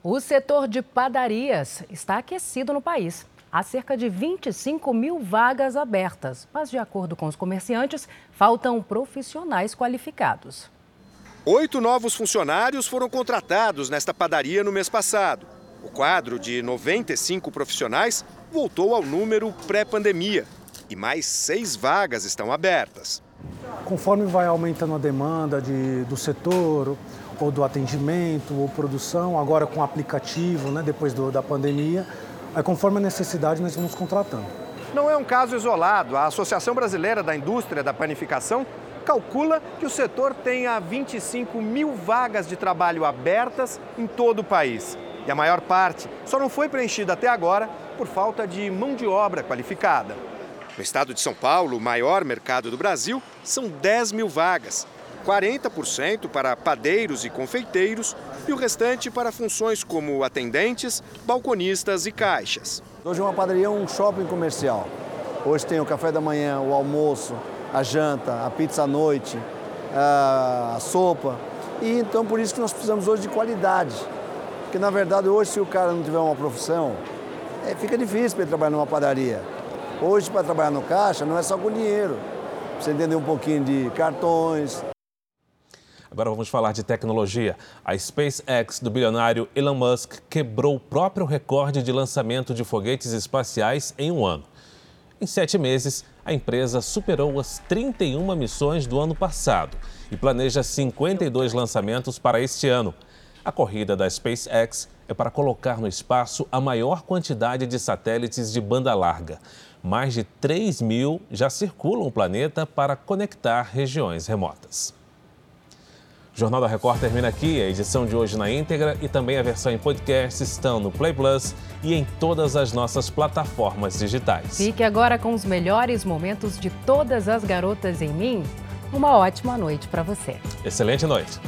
O setor de padarias está aquecido no país. Há cerca de 25 mil vagas abertas, mas, de acordo com os comerciantes, faltam profissionais qualificados. Oito novos funcionários foram contratados nesta padaria no mês passado. O quadro de 95 profissionais voltou ao número pré-pandemia e mais seis vagas estão abertas. Conforme vai aumentando a demanda de, do setor, ou do atendimento, ou produção, agora com aplicativo, né, depois do, da pandemia. Aí, conforme a necessidade, nós vamos contratando. Não é um caso isolado. A Associação Brasileira da Indústria da Panificação calcula que o setor tenha 25 mil vagas de trabalho abertas em todo o país. E a maior parte só não foi preenchida até agora por falta de mão de obra qualificada. No estado de São Paulo, o maior mercado do Brasil, são 10 mil vagas. 40% para padeiros e confeiteiros e o restante para funções como atendentes, balconistas e caixas. Hoje uma padaria é um shopping comercial. Hoje tem o café da manhã, o almoço, a janta, a pizza à noite, a sopa. E então por isso que nós precisamos hoje de qualidade. Porque na verdade hoje se o cara não tiver uma profissão, é, fica difícil para ele trabalhar numa padaria. Hoje para trabalhar no caixa não é só com dinheiro. Você entender um pouquinho de cartões, Agora vamos falar de tecnologia. A SpaceX do bilionário Elon Musk quebrou o próprio recorde de lançamento de foguetes espaciais em um ano. Em sete meses, a empresa superou as 31 missões do ano passado e planeja 52 lançamentos para este ano. A corrida da SpaceX é para colocar no espaço a maior quantidade de satélites de banda larga. Mais de 3 mil já circulam o planeta para conectar regiões remotas. O Jornal da Record termina aqui. A edição de hoje na íntegra e também a versão em podcast estão no Play Plus e em todas as nossas plataformas digitais. Fique agora com os melhores momentos de todas as garotas em mim. Uma ótima noite para você. Excelente noite.